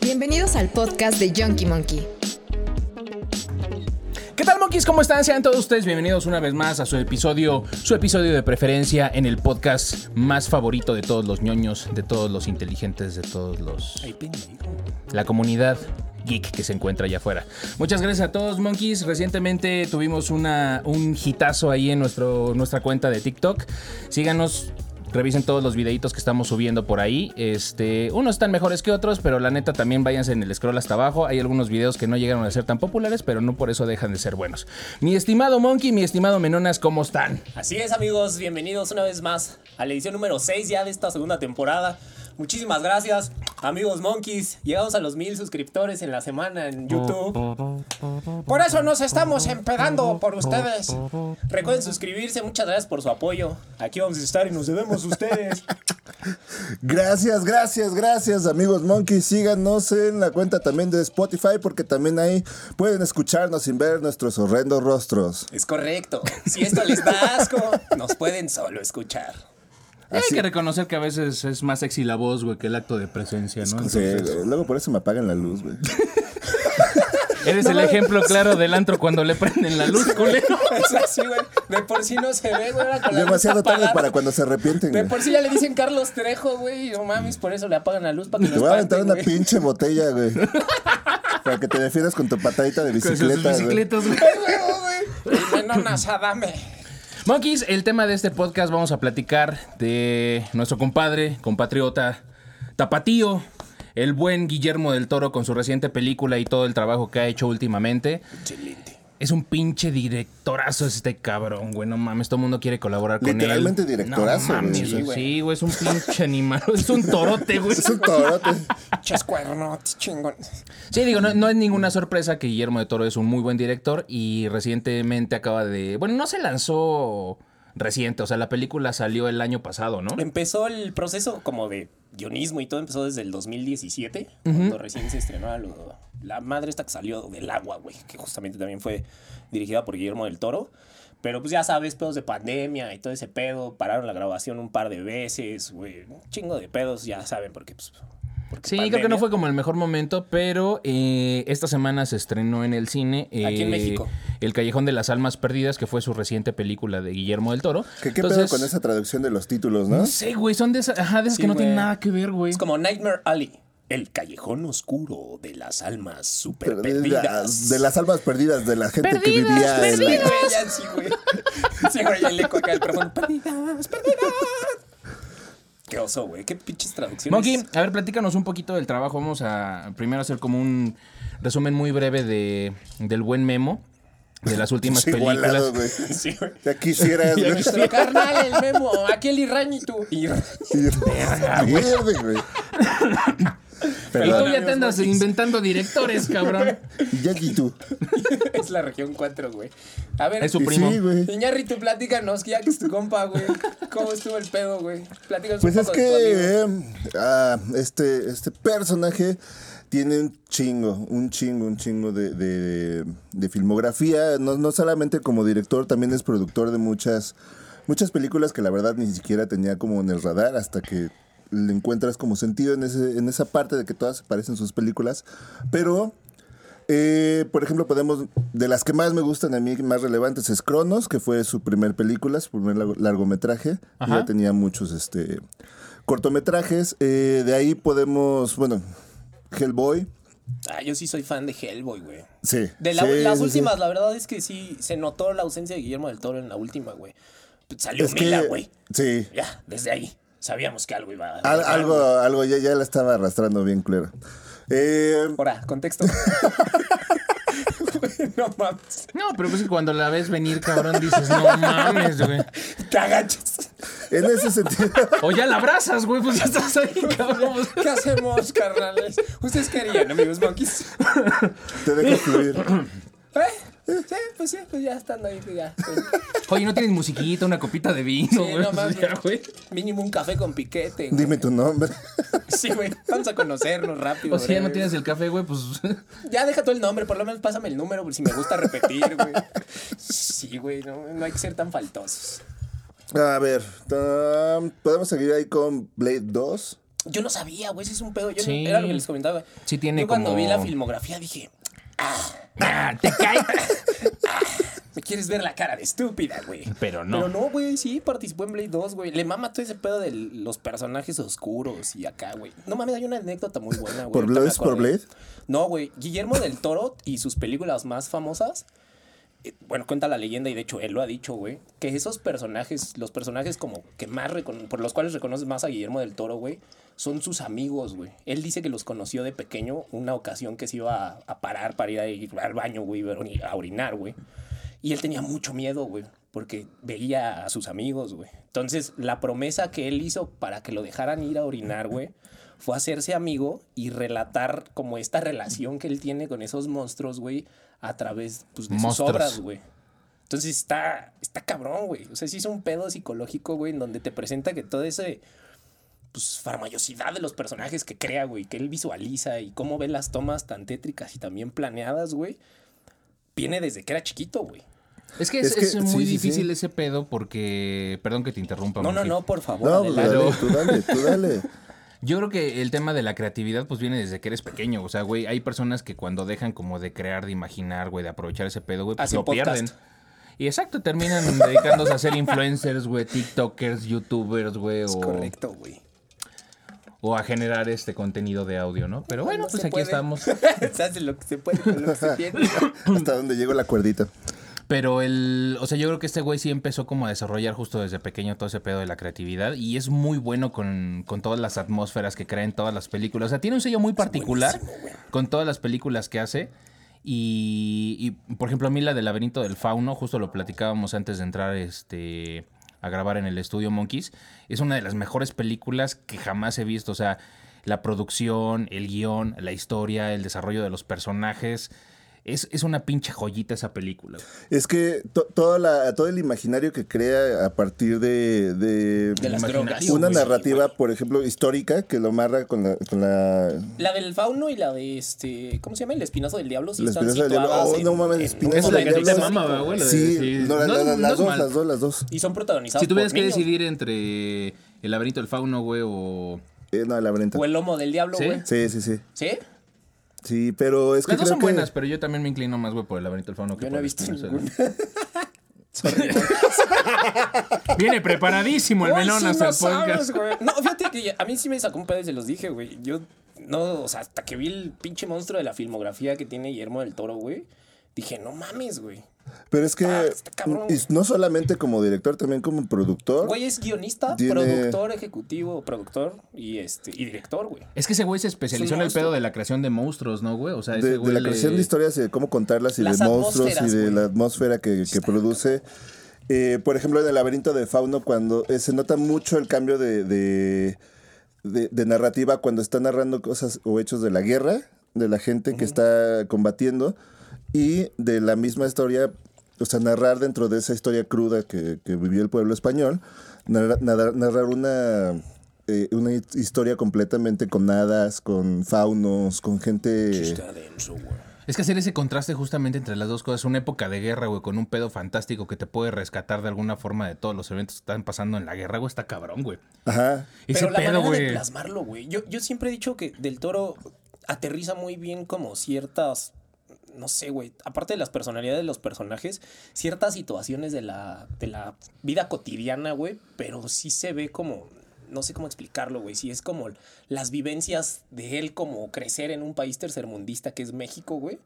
Bienvenidos al podcast de Junkie Monkey. ¿Qué tal, monkeys? ¿Cómo están? Sean todos ustedes bienvenidos una vez más a su episodio, su episodio de preferencia en el podcast más favorito de todos los ñoños, de todos los inteligentes, de todos los... La comunidad geek que se encuentra allá afuera. Muchas gracias a todos, monkeys. Recientemente tuvimos una, un hitazo ahí en nuestro, nuestra cuenta de TikTok. Síganos, Revisen todos los videitos que estamos subiendo por ahí. Este, unos están mejores que otros, pero la neta también váyanse en el scroll hasta abajo. Hay algunos videos que no llegaron a ser tan populares, pero no por eso dejan de ser buenos. Mi estimado Monkey, mi estimado Menonas, ¿cómo están? Así es, amigos, bienvenidos una vez más a la edición número 6 ya de esta segunda temporada. Muchísimas gracias, amigos monkeys. Llegamos a los mil suscriptores en la semana en YouTube. Por eso nos estamos empedando por ustedes. Recuerden suscribirse, muchas gracias por su apoyo. Aquí vamos a estar y nos debemos ustedes. Gracias, gracias, gracias amigos Monkeys. Síganos en la cuenta también de Spotify porque también ahí pueden escucharnos sin ver nuestros horrendos rostros. Es correcto. Si esto les da asco, nos pueden solo escuchar. Hay que reconocer que a veces es más sexy la voz, güey, que el acto de presencia, ¿no? Sí, luego por eso me apagan la luz, güey. Eres el ejemplo claro del antro cuando le prenden la luz, culero. Es así, güey. De por sí no se ve, güey. Demasiado tarde para cuando se arrepienten. De güey. por sí ya le dicen Carlos Trejo, güey. No mames, por eso le apagan la luz para que Te voy a aventar una güey. pinche botella, güey. Para que te defiendas con tu patadita de Con sus bicicleta, güey. bicicletas, güey. ¡Ay, huevo, güey! Y menonas, adame. Monkeys, el tema de este podcast vamos a platicar de nuestro compadre, compatriota, tapatío, el buen Guillermo del Toro con su reciente película y todo el trabajo que ha hecho últimamente. Excelente. Es un pinche directorazo este cabrón, güey. No mames, todo el mundo quiere colaborar con él. Literalmente directorazo, No mames, güey. güey. Sí, güey. Sí, güey, es un pinche animal. Es un torote, güey. Es un torote. Chascuernotes, chingón. Sí, digo, no, no es ninguna sorpresa que Guillermo de Toro es un muy buen director y recientemente acaba de... Bueno, no se lanzó reciente, o sea, la película salió el año pasado, ¿no? Empezó el proceso como de guionismo y todo empezó desde el 2017, cuando recién se estrenó lo- la madre esta que salió del agua, güey, que justamente también fue dirigida por Guillermo del Toro. Pero pues ya sabes, pedos de pandemia y todo ese pedo, pararon la grabación un par de veces, güey, un chingo de pedos, ya saben, porque pues... porque Sí, creo que no fue como el mejor momento, pero eh, esta semana se estrenó en el cine. Aquí en eh, México. El Callejón de las Almas Perdidas, que fue su reciente película de Guillermo del Toro. ¿Qué, qué pedo Entonces, con esa traducción de los títulos, no? No sé, güey, son de esas, ajá, de esas Sí, que no tienen nada que ver, güey. Es como Nightmare Alley. El callejón oscuro de las almas super De, perdidas. las- de las almas perdidas de la gente que Perdidas, vivía en Sí, la... güey, ya sí, güey. Sí, güey, el eco acá del profundo. Perdidas, perdidas. Qué oso, güey. Qué pinches traducciones. Monkey, a ver, platícanos un poquito del trabajo. Vamos a primero hacer como un resumen muy breve de, del buen Memo, de las últimas Sí, igualado, películas. güey. Sí, güey. Ya quisieras, güey. Nuestro carnal, el memo. Aquel Irrañito. Y Pierde, güey. Y tú ya te andas inventando directores, cabrón. Yagi tú. es la región 4, güey. A ver. Es su primo. Sí, güey. Iñárritu, platícanos, que ya que es tu compa, güey. ¿Cómo estuvo el pedo, güey? Platícanos Pues un es poco de tu amigo. que eh, ah, este, este personaje tiene un chingo, un chingo, un chingo de, de- de filmografía. No, no solamente como director, también es productor de muchas, muchas películas que la verdad ni siquiera tenía como en el radar hasta que le encuentras como sentido en, ese, en esa parte de que todas se parecen sus películas. Pero eh, por ejemplo, podemos, de las que más me gustan a mí, más relevantes, es Cronos, que fue su primer película, su primer largo- largometraje. Ajá. Ya tenía muchos este, cortometrajes. Eh, de ahí podemos, bueno, Hellboy. Ah, yo sí soy fan de Hellboy, güey. Sí. De la- Sí, las sí, últimas, sí. la verdad es que sí se notó la ausencia de Guillermo del Toro en la última, güey. Salió Es Mila, güey. sí. Ya, desde ahí. Sabíamos que algo iba a. Al- algo, algo ya, ya la estaba arrastrando bien culero. Eh, Ahora, contexto. Güey, no mames. No, pero pues que cuando la ves venir, cabrón, dices, no mames, güey. Te agachas. en ese sentido, O ya la abrazas, güey, pues ya estás ahí, cabrón. ¿Qué hacemos, carnales? ¿Ustedes qué harían, amigos monkeys? te dejo fluir. ¿Eh? Sí, pues sí, pues ya estando ahí, pues ya. pues. Oye, ¿no tienes musiquita, una copita de vino, Sí, güey? no Pues mames. ya, güey. Mínimo un café con piquete. güey. Dime tu nombre. Sí, güey. Vamos a conocernos rápido. O sea, ya no tienes el café, güey, pues... Ya deja tú el nombre, por lo menos pásame el número por si me gusta repetir, güey. Sí, güey, no, no hay que ser tan faltosos. A ver, podemos seguir ahí con Blade 2. Yo no sabía, güey, ese es un pedo. Yo no- era lo que les comentaba. Sí tiene Yo cuando como- vi la filmografía dije, Ah, te cae. me quieres ver la cara de estúpida, güey. Pero no. Pero no, güey, sí participó en Blade 2, güey. Le mama todo ese pedo de los personajes oscuros y acá, güey. No mames, hay una anécdota muy buena, güey. ¿Por Blade? ¿Es por. Blade? No, güey. Guillermo del Toro y sus películas más famosas. Eh, Bueno, cuenta la leyenda y de hecho él lo ha dicho, güey, que esos personajes, los personajes como que más por los cuales reconoces más a Guillermo del Toro, güey, son sus amigos, güey. Él dice que los conoció de pequeño una ocasión que se iba a, a parar para ir, a ir al baño, güey, a orinar, güey. Y él tenía mucho miedo, güey, porque veía a sus amigos, güey. Entonces, la promesa que él hizo para que lo dejaran ir a orinar, güey, fue hacerse amigo y relatar como esta relación que él tiene con esos monstruos, güey, a través pues, de sus obras, güey. Entonces está, está cabrón, güey. O sea, sí es un pedo psicológico, güey, en donde te presenta que todo ese pues farmayosidad de los personajes que crea, güey, que él visualiza y cómo ve las tomas tan tétricas y también planeadas, güey, viene desde que era chiquito, güey. Es que es, Es que, es muy sí, difícil sí. ese pedo porque. Perdón que te interrumpa. No, no, no, por favor, No, pues adelante. dale, tú dale, tú dale. Yo creo que el tema de la creatividad pues viene desde que eres pequeño. O sea, güey, hay personas que cuando dejan como de crear, de imaginar, güey, de aprovechar ese pedo, güey, pues lo podcast. pierden. Y exacto, terminan dedicándose a ser influencers, güey, TikTokers, YouTubers, güey, Es o, correcto, güey. o a generar este contenido de audio, ¿no? Pero bueno, pues aquí puede. estamos. se hace lo que se puede con lo que se tiene. Hasta donde llegó la cuerdita. Pero el, o sea, yo creo que este güey sí empezó como a desarrollar justo desde pequeño todo ese pedo de la creatividad y es muy bueno con, con todas las atmósferas que crea en todas las películas. O sea, tiene un sello muy particular con todas las películas que hace. Y, y, por ejemplo, a mí la del laberinto del fauno, justo lo platicábamos antes de entrar este, a grabar en el estudio Monkeys, es una de las mejores películas que jamás he visto. O sea, la producción, el guion, la historia, el desarrollo de los personajes. Es, es una pinche joyita esa película. güey. Es que to- toda la, todo el imaginario que crea a partir de, de, De las drogas. una güey, narrativa, güey. por ejemplo, histórica, que lo amarra con la... Con la La del fauno y la de este. ¿Cómo se llama? El espinazo del diablo. La están espinazo del diablo. Oh, en- no mames, espinazo te histórico, mama, güey. sí, sí. no, la- No- la- no las es dos, las dos, las dos. Y son protagonizados Si tuvieras que niños. decidir entre el laberinto del fauno, güey, o... Eh, no, la Brenta. O el lomo del diablo, güey. Sí, sí, sí. ¿Sí? Sí, pero es que Las dos creo son que... buenas, pero yo también me inclino más, güey, por el laberinto del fauno que Yo por no he el visto ninguna. Viene preparadísimo el melón sí hasta no el podcast. No, fíjate que a mí sí me sacó un pedo y se los dije, güey. Yo, no, o sea, hasta que vi el pinche monstruo de la filmografía que tiene Guillermo del Toro, güey, dije, no mames, güey. Pero es que Ah, y no solamente como director, también como productor. Güey es guionista, Tiene- productor ejecutivo, productor y este y director, güey. Es que ese güey se especializó en el pedo de la creación de monstruos, ¿no, güey? O sea, ese de, de güey la le- creación de historias y de cómo contarlas y Las de monstruos y de güey. la atmósfera que, que produce. Eh, por ejemplo, en el laberinto de Fauno, cuando eh, se nota mucho el cambio de, de, de- de narrativa cuando está narrando cosas o hechos de la guerra, de la gente que está combatiendo, y de la misma historia, o sea, narrar dentro de esa historia cruda que, que vivió el pueblo español, narra- narrar, narrar una, eh, una historia completamente con hadas, con faunos, con gente... Es que hacer ese contraste justamente entre las dos cosas, una época de guerra, güey, con un pedo fantástico que te puede rescatar de alguna forma de todos los eventos que están pasando en la guerra, güey, está cabrón, güey. Ajá. Ese Pero la pedo, manera de plasmarlo, güey. Yo, yo siempre he dicho que Del Toro aterriza muy bien como ciertas, no sé, güey, aparte de las personalidades de los personajes, ciertas situaciones de la, de la vida cotidiana, güey, pero sí se ve como, no sé cómo explicarlo, güey, sí es como las vivencias de él como crecer en un país tercermundista que es México, güey.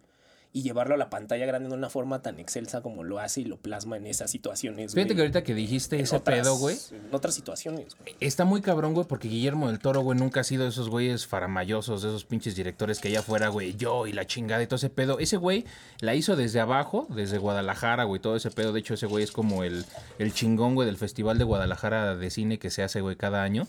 Y llevarlo a la pantalla grande de una forma tan excelsa como lo hace y lo plasma en esas situaciones. Fíjate que ahorita que dijiste En ese otras- pedo, güey, En otras situaciones, güey. Está muy cabrón, güey, porque Guillermo del Toro, güey, nunca ha sido de esos güeyes faramayosos, de esos pinches directores que allá afuera, güey, yo y la chingada y todo ese pedo. Ese güey la hizo desde abajo, desde Guadalajara, güey, todo ese pedo. De hecho, ese güey es como el, el chingón, güey, del Festival de Guadalajara de cine que se hace, güey, cada año.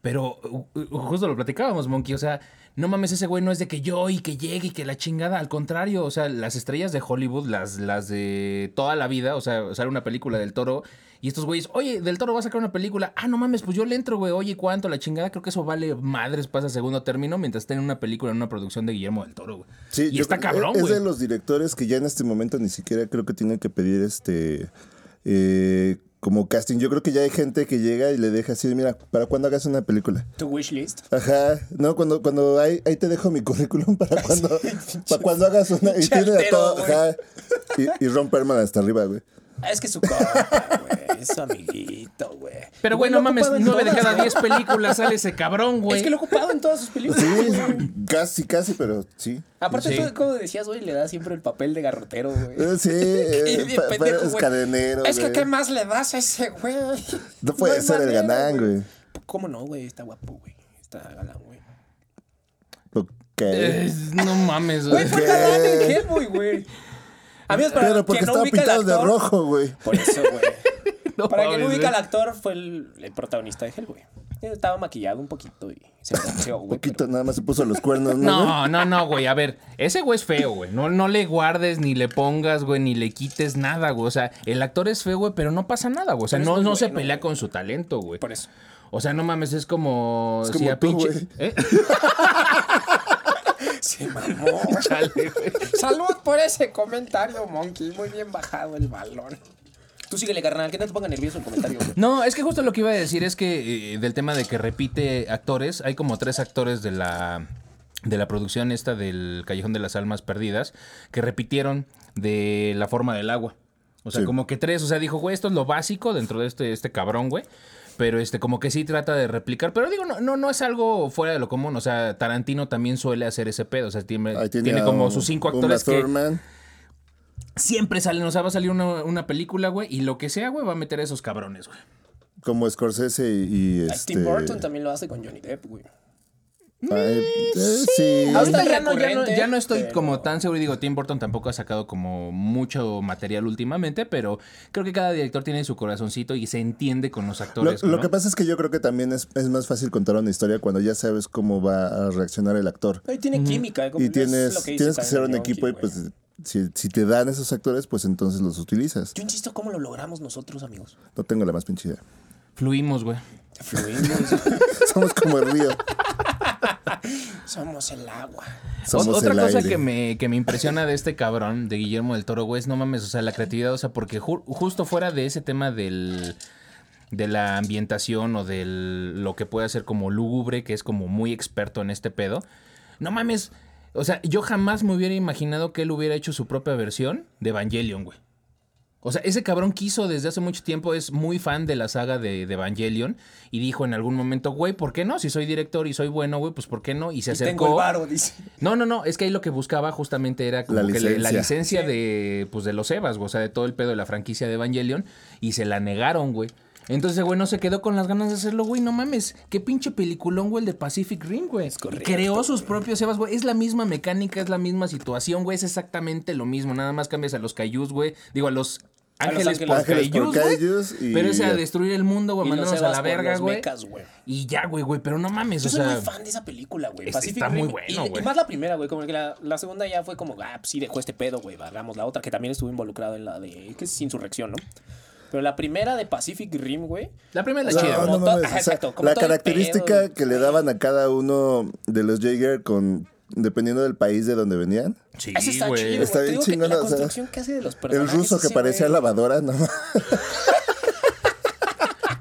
Pero uh, uh, justo lo platicábamos, Monkey. O sea, no mames, ese güey no es de que yo y que llegue y que la chingada. Al contrario, o sea, las estrellas de Hollywood, las, las de toda la vida, o sea, sale una película del toro. Y estos güeyes, oye, del toro va a sacar una película. Ah, no mames, pues yo le entro, güey. Oye, ¿cuánto? La chingada, creo que eso vale madres, pasa segundo término mientras está en una película, en una producción de Guillermo del Toro, güey. Sí, y yo está cabrón, Es güey. de los directores que ya en este momento ni siquiera creo que tienen que pedir este. eh, como casting. Yo creo que ya hay gente que llega y le deja así, mira, ¿para cuándo hagas una película? Tu wishlist. Ajá, no, cuando, cuando ahí, ahí te dejo mi currículum para cuando, para cuando hagas una. Y tiene todo, ajá. Y, y Ron hasta arriba, güey. Es que su compa, güey. Es su amiguito, güey. Pero Güey, no mames, nueve de cada diez películas sale ese cabrón, güey. Es que lo he ocupado en todas sus películas. Sí, casi, casi, pero sí. Aparte, Sí. tú, como decías, güey, le da siempre el papel de garrotero, güey. Eh, Sí, eh, pendejo, es cadenero. Es que. ¿qué más le das a ese güey? No puede hay ser el ganán, güey. ¿Cómo no, güey? Está guapo, güey. Está galán, güey. Ok. Eh, no mames, Güey, güey. fue galán en Hellboy, güey. Amigos, para Pero porque no estaba pintado de rojo, güey. Por eso, güey. No Para quien no ubica al actor, fue el, el protagonista de Hellboy. Estaba maquillado un poquito y se bronceó, güey. Poquito, nada más se puso los cuernos, ¿no? No, no, no, güey. A ver, ese güey es feo, güey. No, no le guardes, ni le pongas, güey, ni le quites nada, güey. O sea, el actor es feo, güey, pero no pasa nada, güey. O sea, Pero no, no se pelea güey. con su talento, güey. Por eso. O sea, no mames, es como. Es si como a tú, pinche. güey. ¿Eh? Se mamó. Chale, güey. Salud por ese comentario, Monkey. Muy bien bajado el balón. Tú síguele, carnal, que no te ponga nervioso el comentario, güey. No, es que justo lo que iba a decir es que eh, del tema de que repite actores, hay como tres actores de la de la producción esta del Callejón de las Almas Perdidas que repitieron de la forma del agua. O sea, Sí. como que tres, o sea, dijo, güey, esto es lo básico dentro de este, este cabrón, güey. Pero este, como que sí trata de replicar. Pero digo, no, no, no es algo fuera de lo común. O sea, Tarantino también suele hacer ese pedo. O sea, tiene, tiene como un- sus cinco actores que Thurman. siempre salen. O sea, va a salir una, una película, güey. Y lo que sea, güey, va a meter a esos cabrones, güey. Como Scorsese y, y este... Tim Burton también lo hace con Johnny Depp, güey. Ay, eh, sí. Ahorita ya no, ya, no, recurrente, ya no estoy pero- como tan seguro. y Digo, Tim Burton tampoco ha sacado como mucho material últimamente, pero creo que cada director tiene su corazoncito y se entiende con los Lo, actores. lo ¿no? que pasa es que yo creo que también es, es más fácil contar una historia cuando ya sabes cómo va a reaccionar el actor. Ahí tiene química. como Y es tienes, lo que tienes que ser un equipo y pues si, si te dan esos actores, pues entonces los utilizas. Yo insisto, ¿cómo lo logramos nosotros, amigos? No tengo la más pinche idea. Fluimos, güey. Fluimos. Somos como el río. Somos el agua. Somos Otra el cosa aire. que me, que me impresiona de este cabrón, de Guillermo del Toro, güey, es no mames, o sea, la creatividad, o sea, porque ju- justo fuera de ese tema del de la ambientación o de lo que puede hacer como lúgubre, que es como muy experto en este pedo. No mames, o sea, yo jamás me hubiera imaginado que él hubiera hecho su propia versión de Evangelion, güey. O sea, ese cabrón quiso desde hace mucho tiempo, es muy fan de la saga de, de Evangelion y dijo en algún momento, güey, ¿por qué no? Si soy director y soy bueno, güey, pues ¿por qué no? Y se Y acercó. tengo el varo, dice. No, no, no, es que ahí lo que buscaba justamente era como La que le- la licencia. licencia de, pues, de los Evas, güey, o sea, de todo el pedo de la franquicia de Evangelion, y se la negaron, güey. Entonces, güey, no se quedó con las ganas de hacerlo, güey, no mames. Qué pinche peliculón, güey, el de Pacific Rim, güey. correcto, Creó sus propios Evas, güey. Es la misma mecánica, es la misma situación, güey. Es exactamente lo mismo. Nada más cambias a los Cayús, güey. Digo, a los ángeles, por ángeles por Cayús, güey. Pero ese a destruir el mundo, güey, mandándonos a la verga, güey. güey. Y ya, güey, güey. Pero no mames, Yo o soy sea. muy fan de esa película, güey. es- Pacific está muy Rim. bueno, y, y güey. más la primera, güey. Como que la, la segunda ya fue como, ah, sí dejó este pedo, güey. Hagamos la otra, que también estuvo involucrado en la de. que es insurrección, ¿no? Pero la primera de Pacific Rim, güey. La primera es No, la chida, no, no, exacto, como la característica pedo, que le daban a cada uno de los Jaeger con dependiendo del país de donde venían. Sí, Eso está güey. chido, Está bien chingón, La o sea, construcción que hace de los El ruso que ese parecía güey. lavadora, no.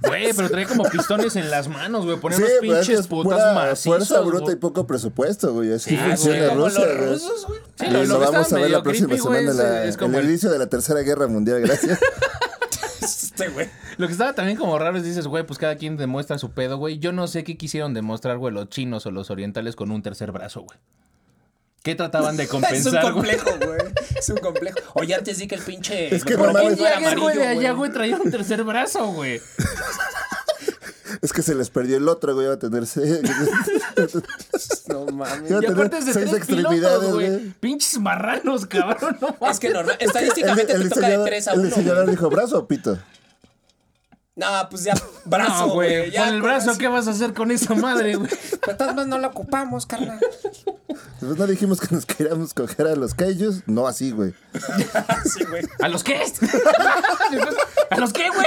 Güey, pero traía como pistones en las manos, güey. Ponía Sí, unos pero pinches es putas pura macizos. fuerza bruta güey. y poco presupuesto, güey. Así Sí, funciona Rusia, los rusos, güey. Sí, lo, lo, vamos a ver la próxima creepy, güey, semana, es, la- es como el el- inicio de la Tercera Guerra Mundial, gracias. Este, güey. Lo que estaba también como raro es dices, güey, pues cada quien demuestra su pedo, güey. Yo no sé qué quisieron demostrar, güey, los chinos o los orientales con un tercer brazo, güey. ¿Qué trataban de Es un compensar, complejo, güey. Es un complejo. Oye, antes di que el pinche. Es que no mames. Güey, de allá, güey, traía un tercer brazo, güey. es que se les perdió el otro, güey. Iba a tener seis. No mames. Y aparte es de seis tres extremidades, pilotos, güey. güey. Pinches marranos, cabrón, no Es que normal, El, estadísticamente el te toca de 3 a el 1. diseñador dijo, ¿brazo o pito? No, pues ya, brazo, No, güey, con el brazo. ¿qué vas a hacer con esa madre, güey? De todas maneras no lo ocupamos, carnal. Pues no dijimos que nos queríamos coger a los kaijus. No así, güey. Sí, güey. ¿A los qué? ¿A los qué, güey?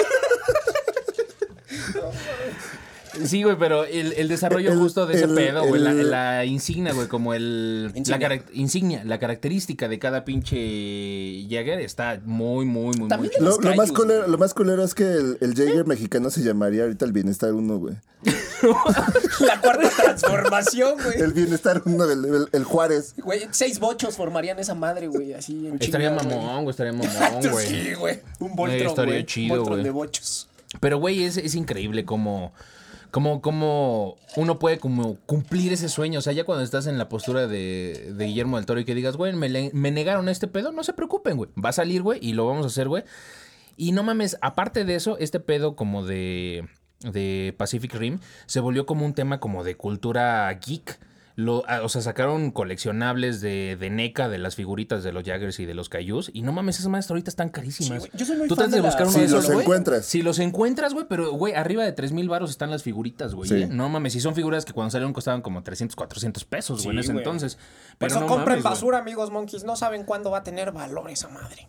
Sí, güey, pero el, el desarrollo El- justo de ese el- pedo, güey, la, el- la insignia, güey, como el... Insignia. La insignia, la característica de cada pinche Jagger está muy, muy, muy, También muy Lo, lo más culero, lo más culero es que el, el Jaeger mexicano se llamaría ahorita el Bienestar 1, güey. La cuarta transformación, güey. El Bienestar 1, el, el- el Juárez. Güey, seis bochos formarían esa madre, güey, así en Estaría mamón, güey, estaría mamón, güey. Sí, güey. Un Voltron, estaría güey. chido, Voltron güey. de bochos. Pero, güey, es, es increíble cómo, cómo, uno puede como cumplir ese sueño. O sea, ya cuando estás en la postura de, de Guillermo del Toro y que digas, güey, me, me negaron este pedo, no se preocupen, güey. Va a salir, güey, y lo vamos a hacer, güey. Y no mames, aparte de eso, este pedo como de, de Pacific Rim se volvió como un tema como de cultura geek. Lo, ah, o sea, sacaron coleccionables de, de NECA, de las figuritas de los Jaggers y de los Cayús. Y no mames, esas madres ahorita están carísimas. Sí, güey. Yo soy muy Tú fan tratas de de buscar las- uno de Si esos, los encuentras. Si los encuentras, güey, pero, güey, arriba de 3 mil baros están las figuritas, güey. Sí. ¿eh? No mames, si son figuras que cuando salieron costaban como 300, 400 pesos, güey, en ese entonces. Por Pero eso no compren mames, basura, amigos monkeys. No saben cuándo va a tener valor esa madre.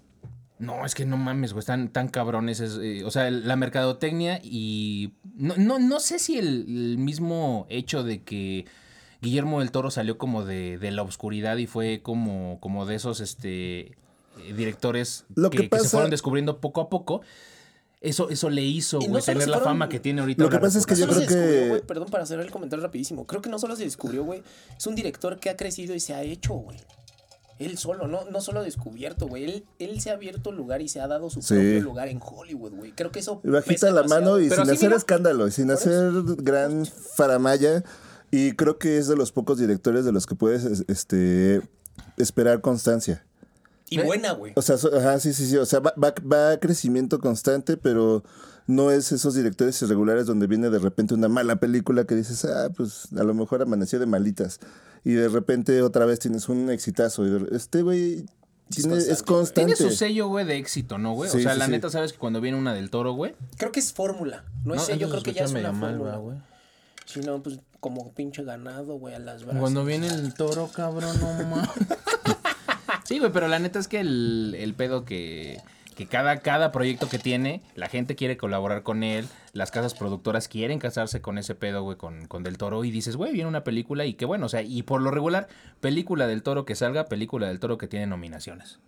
No, es que no mames, güey, están tan cabrones. es, eh, o sea, el- la mercadotecnia y... No, no, no sé si el, el mismo hecho de que Guillermo del Toro salió como de, de la oscuridad y fue como, como de esos este, eh, directores Lo que, que que pasa- se fueron descubriendo poco a poco. Eso, eso le hizo, no güey, tener la fueron- fama que tiene ahorita. Lo que pasa es que yo creo que- perdón para cerrar el comentario rapidísimo. Creo que no solo se descubrió, güey. Es un director que ha crecido y se ha hecho, güey. Él solo, no, no solo descubierto, güey. Él, él se ha abierto lugar y se ha dado su Sí. propio lugar en Hollywood, güey. Creo que eso. Y bajita la demasiado. mano y Pero sin hacer mira. escándalo, y sin hacer gran faramaya. Y creo que es de los pocos directores de los que puedes es- este, esperar constancia. Y buena, güey. O sea, so- ajá, sí, sí, sí. O sea, va, va, va a crecimiento constante, pero no es esos directores irregulares donde viene de repente una mala película que dices, ah, pues a lo mejor amaneció de malitas. Y de repente otra vez tienes un exitazo. Y de- este güey tiene- es constante. constante. Tiene su sello, güey, de éxito, ¿no, güey? Sí, o sea, sí, la sí. neta, sabes que cuando viene una del toro, güey. Creo que es fórmula. No, es eso yo se creo que ya es una fórmula. ¿verdad, güey. Si no, pues como pinche ganado, güey, a las brasas. Cuando viene el toro, cabrón, no mames. sí, güey, pero la neta es que el, el pedo que, que cada, cada proyecto que tiene, la gente quiere colaborar con él, las casas productoras quieren casarse con ese pedo, güey, con, con Del Toro, y dices, güey, viene una película y qué bueno, o sea, y por lo regular, película del Toro que salga, película del Toro que tiene nominaciones.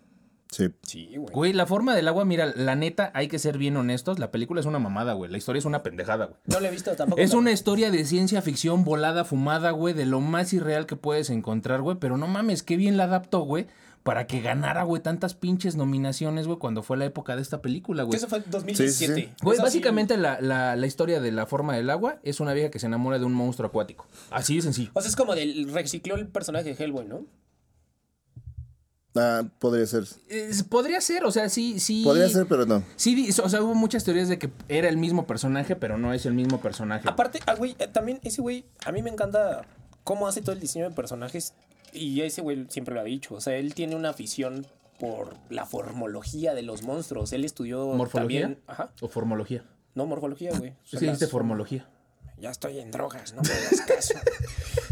Sí. Sí, güey. Güey, la forma del agua, mira, la neta, hay que ser bien honestos, la película es una mamada, güey, la historia es una pendejada, güey. No lo he visto tampoco. Es una historia de ciencia ficción volada, fumada, güey, de lo más irreal que puedes encontrar, güey. Pero no mames, qué bien la adaptó, güey, para que ganara, güey, tantas pinches nominaciones, güey, cuando fue la época de esta película, güey. Eso fue en 2017. Sí, sí, sí. Güey, básicamente la, la- la historia de la forma del agua es una vieja que se enamora de un monstruo acuático. Así de sencillo. O sea, es como del recicló el personaje de Hellboy, ¿no? Ah, podría ser. Podría ser, o sea, sí, sí. Podría ser, pero no. Sí, o sea, hubo muchas teorías de que era el mismo personaje, pero no es el mismo personaje. Aparte, ah, güey, eh, también ese güey, a mí me encanta cómo hace todo el diseño de personajes. Y ese güey siempre lo ha dicho. O sea, él tiene una afición por la formología de los monstruos. Él estudió ¿Morfología? también. Ajá. ¿O formología? No, morfología, güey. Sí, las- dijiste formología. Ya estoy en drogas, no me hagas caso.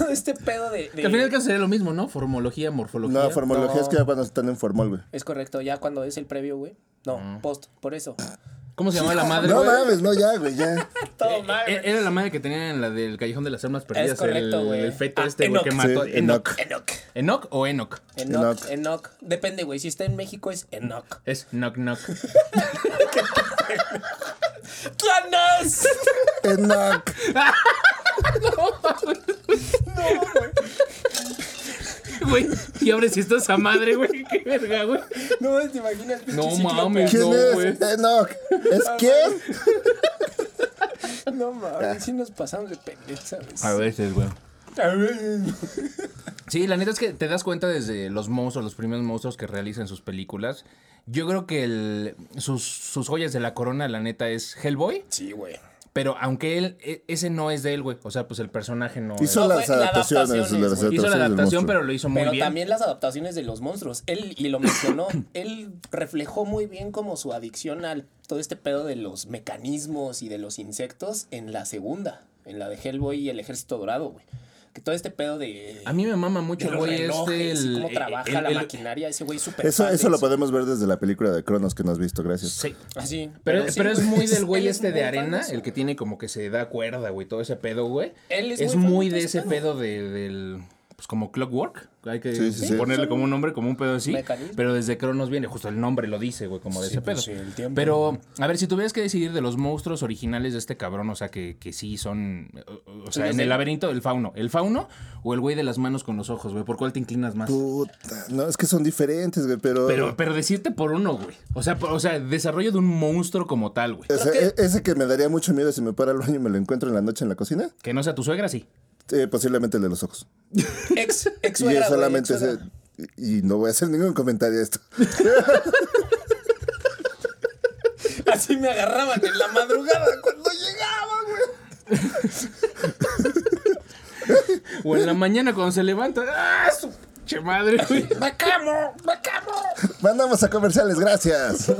todo este pedo de. de- Que al final caso sería lo mismo, ¿no? Formología, morfología. No, formología No. es que ya cuando están en formal, güey. Es correcto, ya cuando es el previo, güey. No, post, por eso. ¿Cómo se llama la madre, No mames, no, ya, güey, ya. Todo mal. Eh, Era la madre que tenían en la del Callejón de las Armas Perdidas. correcto, el, güey. el feto Ah, este, güey, que Enoch. mató. Sí, Enoch. Enoch. ¿Enoch o Enoch? Enoch, Enoch. Enoch. Depende, güey. Si está en México es Enoch. Es Knock Knock. ¿Quién es? Enoch. Güey, y ahora si estás a madre, güey. Qué verga, güey. No, ¿te imaginas? No mames. ¿Quién No, es? güey. Enoch. ¿Es quién? No mames, sí nos pasamos de pendejo, ¿sabes? A veces, güey. A ver. Sí, la neta es que te das cuenta desde los monstruos, los primeros monstruos que realizan sus películas. Yo creo que el- sus, sus joyas de la corona, la neta, es Hellboy. Sí, güey. Pero aunque él, e- ese no es de él, güey. O sea, pues el personaje no Hizo es. No, las la adaptaciones. adaptaciones, las. Hizo la adaptación, pero lo hizo muy Pero bien. también las adaptaciones de los monstruos. Él, y lo mencionó, él reflejó muy bien como su adicción al todo este pedo de los mecanismos y de los insectos en la segunda, en la de Hellboy y el Ejército Dorado, güey. Todo este pedo de. A mí me mama mucho el güey este. El, cómo el- trabaja el- la el- maquinaria, ese güey súper. Eso, eso lo podemos ver desde la película de Cronos que no has visto, gracias. Sí. Así. Pero, sí, pero es muy del güey es este de arena, el que tiene como que se da cuerda, güey, todo ese pedo, güey. Él es es muy de ese ese pedo. pedo de, del. Pues como Clockwork. Hay que Sí, sí, sí. ponerle como un nombre, como un pedo así. Mecanismo. Pero desde Cronos viene, justo el nombre lo dice, güey, como de Sí, ese pues pedo. sí, el tiempo. Pero, a ver, si tuvieras que decidir de los monstruos originales de este cabrón, o sea, que, que sí son. O, o sea, en el laberinto, el fauno. ¿El fauno o el güey de las manos con los ojos, güey? ¿Por cuál te inclinas más? Puta, no, es que son diferentes, güey, pero... Pero, pero decirte por uno, güey. O sea, por- o sea, desarrollo de un monstruo como tal, güey. E- ese que me daría mucho miedo si me para al baño y me lo encuentro en la noche en la cocina, Que no sea tu suegra, sí. Eh, posiblemente el de los ojos. Ex, ex y solamente ex. Y no voy a hacer ningún comentario a esto. Así me agarraban en la madrugada cuando llegaba, güey. O en la mañana cuando se levanta. ¡Ah, su che madre, güey! ¡Me quemo! Mandamos a comerciales, gracias.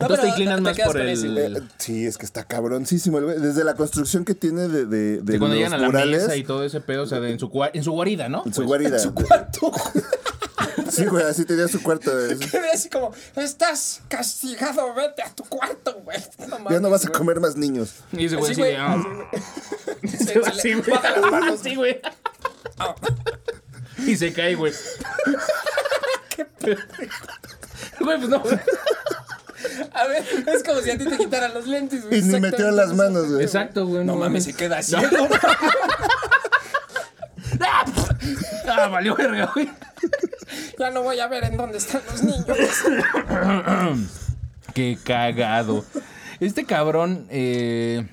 Entonces te pero inclinas te más por el. güey. Eh, sí, es que está cabroncísimo el güey. Desde la construcción que tiene de, de, de cuando los llegan a la murales. mesa y todo ese pedo, o sea, de en, su, en su guarida, ¿no? en su Pues, guarida. Cuarto. Sí, güey, así tenía su cuarto. eh. Así como, estás castigado, vete a tu cuarto, güey. Ya no vas a comer más niños. Y ese güey Así, así güey, ah. güey. Se va así, güey. Baja las manos. Sí, güey. Ah. Y se cae, güey. Güey, pues no. A ver, es como si a ti te quitaran los lentes, güey. Y ni metió las manos, güey. Exacto, güey. No mames, se queda así. Ah, valió verga, güey. Ya no voy a ver en dónde están los niños. Qué cagado. Este cabrón, eh,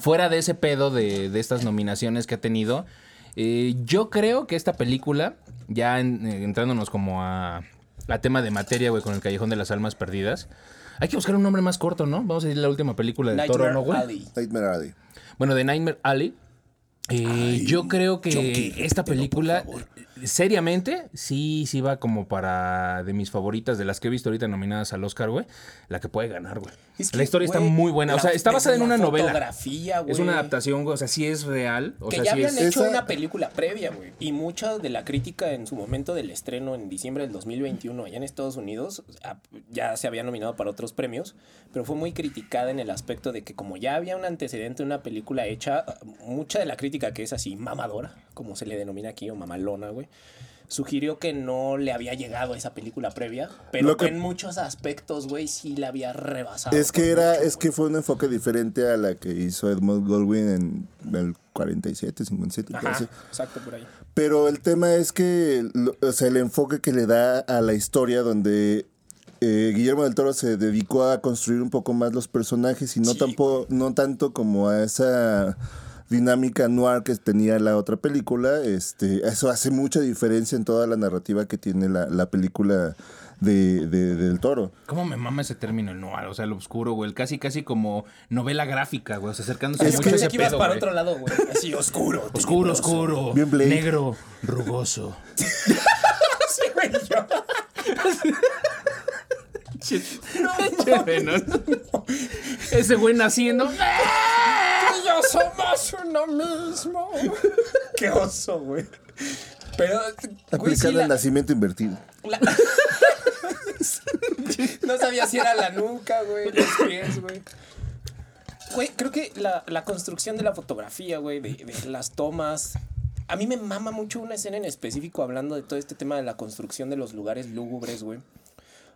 fuera de ese pedo de, de estas nominaciones que ha tenido, eh, yo creo que esta película, ya en- eh, entrándonos como a, a tema de materia, güey, con el Callejón de las Almas Perdidas, hay que buscar un nombre más corto, ¿no? Vamos a decir la última película de Toro, Nightmare ¿no, güey? Alley. Nightmare Alley. Bueno, de Nightmare Alley. eh, yo creo que Chucky, esta película, seriamente, sí, sí va como para de mis favoritas, de las que he visto ahorita nominadas al Oscar, güey. La que puede ganar, güey. Es que, La historia está muy buena. O sea, está basada en una la novela. fotografía, güey. Es una adaptación, güey. O sea, sí es real. O que sea, ya sí habían es. hecho Esa- una película previa, güey. Y mucha de la crítica en su momento del estreno en diciembre del 2021 allá en Estados Unidos ya se había nominado para otros premios, pero fue muy criticada en el aspecto de que como ya había un antecedente de una película hecha, mucha de la crítica que es así mamadora, como se le denomina aquí, o mamalona, güey. Sugirió que no le había llegado esa película previa, pero Lo que en muchos aspectos, güey, sí la había rebasado. Es que era, mucho, es que fue un enfoque diferente a la que hizo Edmund Goldwyn en el 47, 57, Ajá, exacto, por ahí. Pero el tema es que, o sea, el enfoque que le da a la historia donde eh, Guillermo del Toro se dedicó a construir un poco más los personajes y no, Sí, tampoco, no tanto como a esa dinámica noir que tenía la otra película, este, eso hace mucha diferencia en toda la narrativa que tiene la, la película de, de- del Toro. ¿Cómo me mama ese término, el noir? O sea, el oscuro, güey. El casi, casi como novela gráfica, güey. O sea, acercándose Es mucho que- a ese Aquí ibas pedo, para güey. otro lado, güey. Así oscuro. Oscuro, oscuro. Bien Blade. Negro, rugoso. Sí, güey, yo. Chévere, ¿no? Ese güey naciendo. Somos uno mismo. Qué oso, güey. Pero, la- el nacimiento invertido. la- no sabía si era la nuca, güey, los pies, güey. Güey, creo que la, la construcción de la fotografía, güey, de, de las tomas. A mí me mama mucho una escena en específico hablando de todo este tema de la construcción de los lugares lúgubres, güey.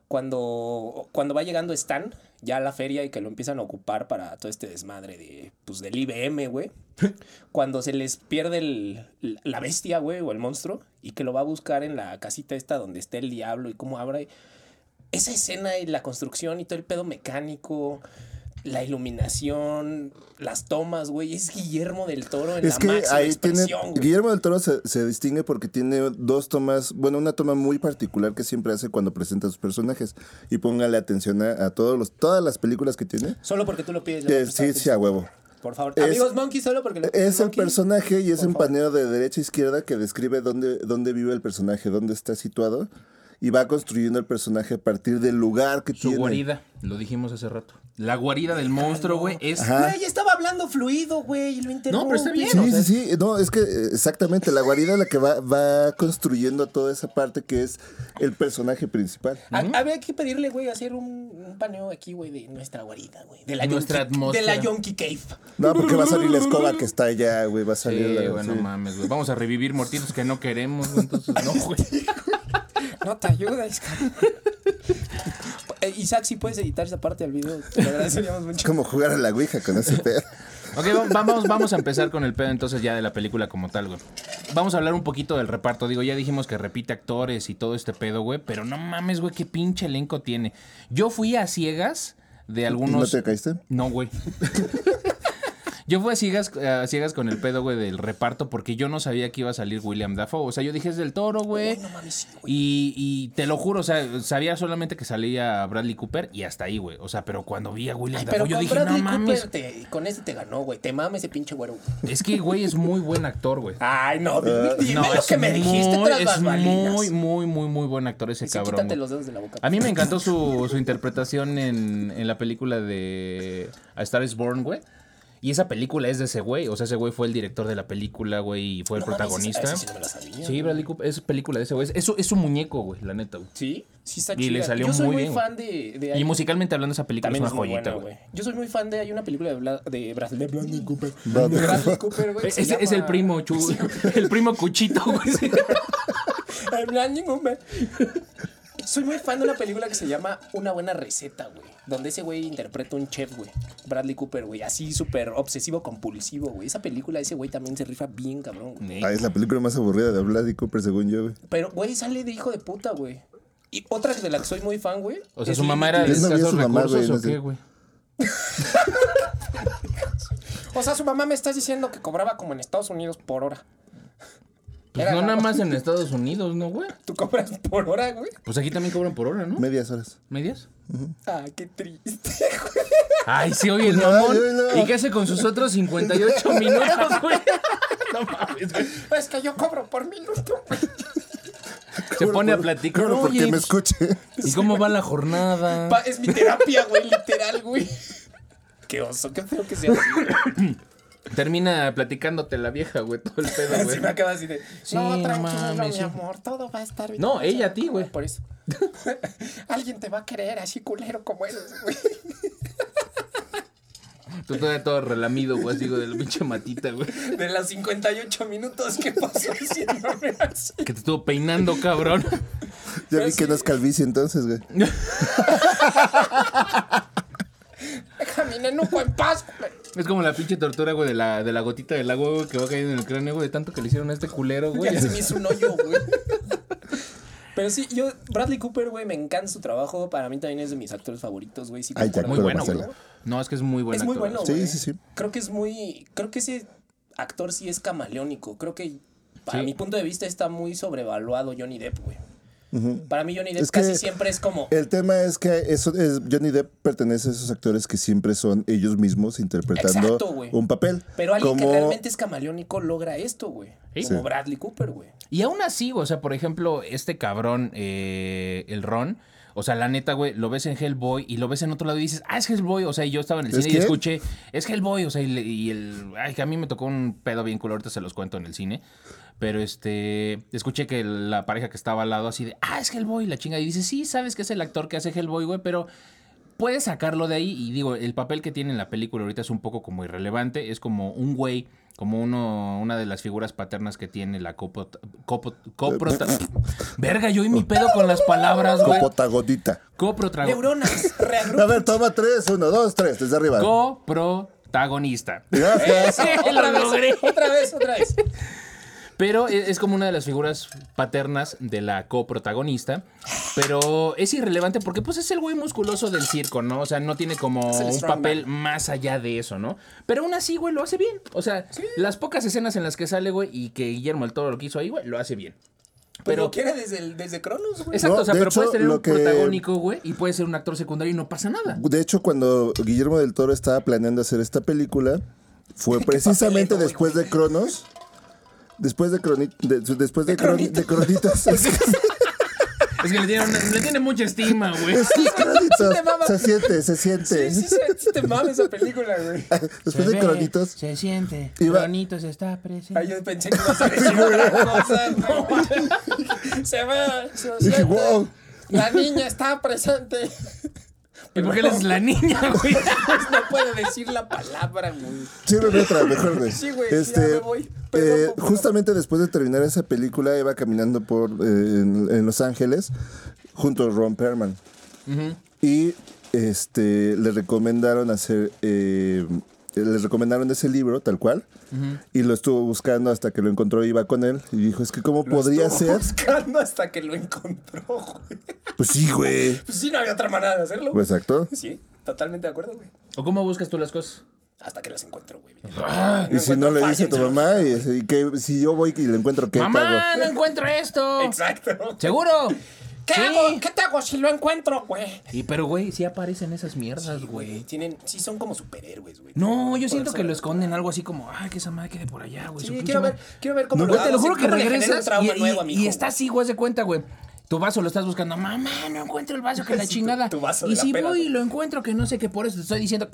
Cuando, cuando va llegando Stan ya a la feria y que lo empiezan a ocupar para todo este desmadre de, pues, del IBM, güey. Cuando se les pierde el- la bestia, güey, o el monstruo, y que lo va a buscar en la casita esta donde está el diablo y cómo abre. Esa escena y la construcción y todo el pedo mecánico, la iluminación, las tomas, güey, es Guillermo del Toro en Es la que máxima ahí tiene. Guillermo del Toro se, se distingue porque tiene dos tomas. Bueno, una toma muy particular que siempre hace cuando presenta a sus personajes. Y póngale atención a, a todos los, todas las películas que tiene. Solo porque tú lo pides. prestar sí, sí, a huevo. Por favor. Es- Amigos Monkey, solo porque lo Es el personaje y es un paneo de derecha a izquierda que describe dónde, dónde vive el personaje, dónde está situado. Y va construyendo el personaje a partir del lugar que Su tiene. guarida, lo dijimos hace rato. La guarida del monstruo, güey, es... Güey, estaba hablando fluido, güey, y lo interrumpe. No, pero está bien, Sí, o sea, sí, sí, no, es que eh, exactamente, la guarida es la que va, va construyendo toda esa parte que es el personaje principal. Ha- Habría que pedirle, güey, hacer un, un paneo aquí, güey, de nuestra guarida, güey. De la Nuestra Yonki- atmósfera. De la Yonky Cave. No, porque va a salir la escoba que está allá, güey, va a Sí, salir la... güey, no sí. mames, güey. Vamos a revivir mortitos que no queremos, güey, entonces no, güey. No te ayudes, cabrón. Eh, Isaac, si puedes editar esa parte del video, te lo agradeceríamos Es mucho. como jugar a la ouija con ese pedo. Ok, va- vamos, vamos a empezar con el pedo entonces ya de la película como tal, güey. Vamos a hablar un poquito del reparto. Digo, ya dijimos que repite actores y todo este pedo, güey. Pero no mames, güey, qué pinche elenco tiene. Yo fui a ciegas de ¿No algunos... te caíste? No, güey. Yo fui a ciegas, a ciegas con el pedo, güey, del reparto porque yo no sabía que iba a salir William Dafoe. O sea, yo dije es del toro, güey. no mames, sí, güey. Y, y te lo juro, o sea, sabía solamente que salía Bradley Cooper y hasta ahí, güey. O sea, pero cuando vi a William Ay, Dafoe, pero yo con dije, Bradley no mames. Cooper, te- con este te ganó, güey. Te mames ese pinche güero. güey. Es que, güey, es muy buen actor, güey. Ay, no, dime, dime No, lo es que me dijiste muy- tras es las balinas. muy, muy, muy, muy buen actor ese Sí, cabrón. quítate los dedos de la boca. A mí me encantó su, su interpretación en, en la película de A Star is Born, güey. Y esa película es de ese güey. O sea, ese güey fue el director de la película, güey, y fue el No protagonista. sí no me la sabía, Sí, güey. Bradley Cooper, es película de ese güey. Es, es su muñeco, güey, la neta, güey. Sí, sí está Y chida. le salió Yo soy muy muy bien, fan de, de Y musicalmente hablando, esa película También es es una muy joyita, buena, güey. güey. Yo soy muy fan de. Hay una película de, Bla- de Bradley, de Bradley Cooper. Bradley De Bradley Cooper, güey. que Es, es el primo, chu, el primo cuchito, güey. Ay, Bradley Cooper. Soy muy fan de una película que se llama Una buena receta, güey. Donde ese güey interpreta un chef, güey. Bradley Cooper, güey. Así súper obsesivo compulsivo, güey. Esa película, ese güey también se rifa bien, cabrón, güey. Ah, es la película más aburrida de Bradley Cooper, según yo, güey. Pero, güey, sale de hijo de puta, güey. Y otra de la que soy muy fan, güey. O sea, su mamá era de escasos su mamá, recursos, güey, no ¿o qué, sé. güey? O sea, su mamá me estás diciendo que cobraba como en Estados Unidos por hora. Pues Era no nada más en Estados Unidos, ¿no, güey? ¿Tú cobras por hora, güey? Pues aquí también cobran por hora, ¿no? Medias horas. ¿Medias? Ah, qué triste, güey. Ay, sí, oye, el mamón. ay, no. ¿Y qué hace con sus otros 58 minutos, güey? No mames, güey. Es que yo cobro por minuto. güey. Se pone a platicar. Claro, porque Oye, me escuche. ¿y cómo va la jornada? Pa- es mi terapia, güey, literal, güey. Qué oso, qué feo que sea así. güey. Termina platicándote la vieja, güey, todo el pedo, güey. me acaba así de. Sí, no, tranquilo, mi sí. amor, todo va a estar bien. No, ella a ti, güey. Por eso. Alguien te va a querer así culero como eres, güey. Tú todavía todo relamido, güey, así, güey, de la pinche matita, güey. De los 58 minutos que pasó haciéndome así. Que te estuvo peinando, cabrón. Ya vi que no es calvicie entonces, güey. Déjame, nenuco, en paz, güey. Es como la pinche tortura, güey, de la, de la gotita del agua, güey, que va cayendo en el cráneo, güey, de tanto que le hicieron a este culero, güey. Ya se me hizo un hoyo, güey. Pero sí, yo, Bradley Cooper, güey, me encanta su trabajo. Para mí también es de mis actores favoritos, güey. Sí, Ay, concuerdo Muy bueno, güey. No, es que es muy buen Es muy actor. bueno, Sí, güey. sí, sí. Creo que es muy. Creo que ese actor sí es camaleónico. Creo que, para Sí. mi punto de vista, está muy sobrevaluado Johnny Depp, güey. Para mí, Johnny Depp Es que casi siempre es como. El tema es que eso es, Johnny Depp pertenece a esos actores que siempre son ellos mismos interpretando Exacto, un papel. Pero alguien como, que realmente es camaleónico logra esto, güey. Sí. Como Sí. Bradley Cooper, güey. Y aún así, güey, o sea, por ejemplo, este cabrón, eh, el Ron, o sea, la neta, güey, lo ves en Hellboy y lo ves en otro lado y dices, ah, es Hellboy, o sea, y yo estaba en el ¿Es cine y escuché, es Hellboy, o sea, y, le- y el, ay, que a mí me tocó un pedo bien culo, ahorita se los cuento en el cine, pero este, escuché que la pareja que estaba al lado así de, ah, es Hellboy, la chinga, y dice, sí, sabes que es el actor que hace Hellboy, güey, pero puedes sacarlo de ahí y digo, el papel que tiene en la película ahorita es un poco como irrelevante, es como un güey, como uno, una de las figuras paternas que tiene la copo, copo, coprota- Verga, yo y mi pedo con las palabras, güey. Copotagodita. Coprotago- Neuronas, A ver, toma tres, uno, dos, tres, desde arriba. Coprotagonista. Gracias. otra Lo logré. vez, otra vez, otra vez. Pero e- es como una de las figuras paternas de la coprotagonista. Pero es irrelevante porque pues es el güey musculoso del circo, ¿no? O sea, no tiene como un papel más allá de eso, ¿no? Pero aún así, güey, lo hace bien. O sea, las pocas escenas en las que sale, güey, y que Guillermo el Toro lo que hizo ahí, güey, lo hace bien. Pero Pero, quiere desde, el, desde Cronos, güey. exacto, No, o sea, pero hecho, puedes tener lo un que- protagónico, güey, y puedes ser un actor secundario y no pasa nada. De hecho, cuando Guillermo del Toro estaba planeando hacer esta película, fue precisamente papelero, después de Cronos. Después de, croni- de- después de, De croni- de Cronitas. Es que- Es que le tiene, una- le tiene mucha estima, güey. Sus créditos. te mama. Se siente, se siente. Sí, sí, sí, sí te mames esa película, güey. Después de cronitos. Se siente. Iba- Cronitos está presente. Ay, yo pensé que ibas a decir otra cosa. no. Se ve, se Dije, siente. wow. La niña está presente. ¿Y por qué le la niña, güey? Pues no puede decir la palabra, güey. Sí, me otra, mejor, güey. Sí, güey, sí, ya me voy. Perdón, eh, favor. justamente después de terminar esa película, iba caminando por eh, en, en Los Ángeles junto a Ron Perlman. Y este le recomendaron hacer. eh, le recomendaron ese libro, tal cual. Y lo estuvo buscando hasta que lo encontró. Iba con él. Y dijo: Es que, ¿cómo podría Estuvo ser? buscando hasta que lo encontró, güey. Pues sí, güey. Pues sí, no había otra manera de hacerlo. Pues exacto. Sí, totalmente de acuerdo, güey. ¿O cómo buscas tú las cosas? Hasta que las encuentro, güey. Y si no le dice a tu mamá, y, y que si yo voy y le encuentro, ¿qué ¡Mamá, no encuentro esto! Exacto. ¿Seguro? ¿Qué Sí. hago? ¿Qué te hago si lo encuentro, güey? Y pero, güey, sí aparecen esas mierdas, Güey, güey. tienen, sí son como superhéroes, güey. No, yo Por siento que lo esconden algo así como, ay, que esa madre quede por allá, güey. Sí, quiero ver, madre". quiero ver cómo No, lo güey, te lo juro que regresas trauma y, nuevo y- mi y está así, güey, de cuenta, güey. Tu vaso lo estás buscando, mamá, no encuentro el vaso que la tu- chingada. tu vaso de y si voy y lo encuentro, que no sé qué por eso te estoy diciendo.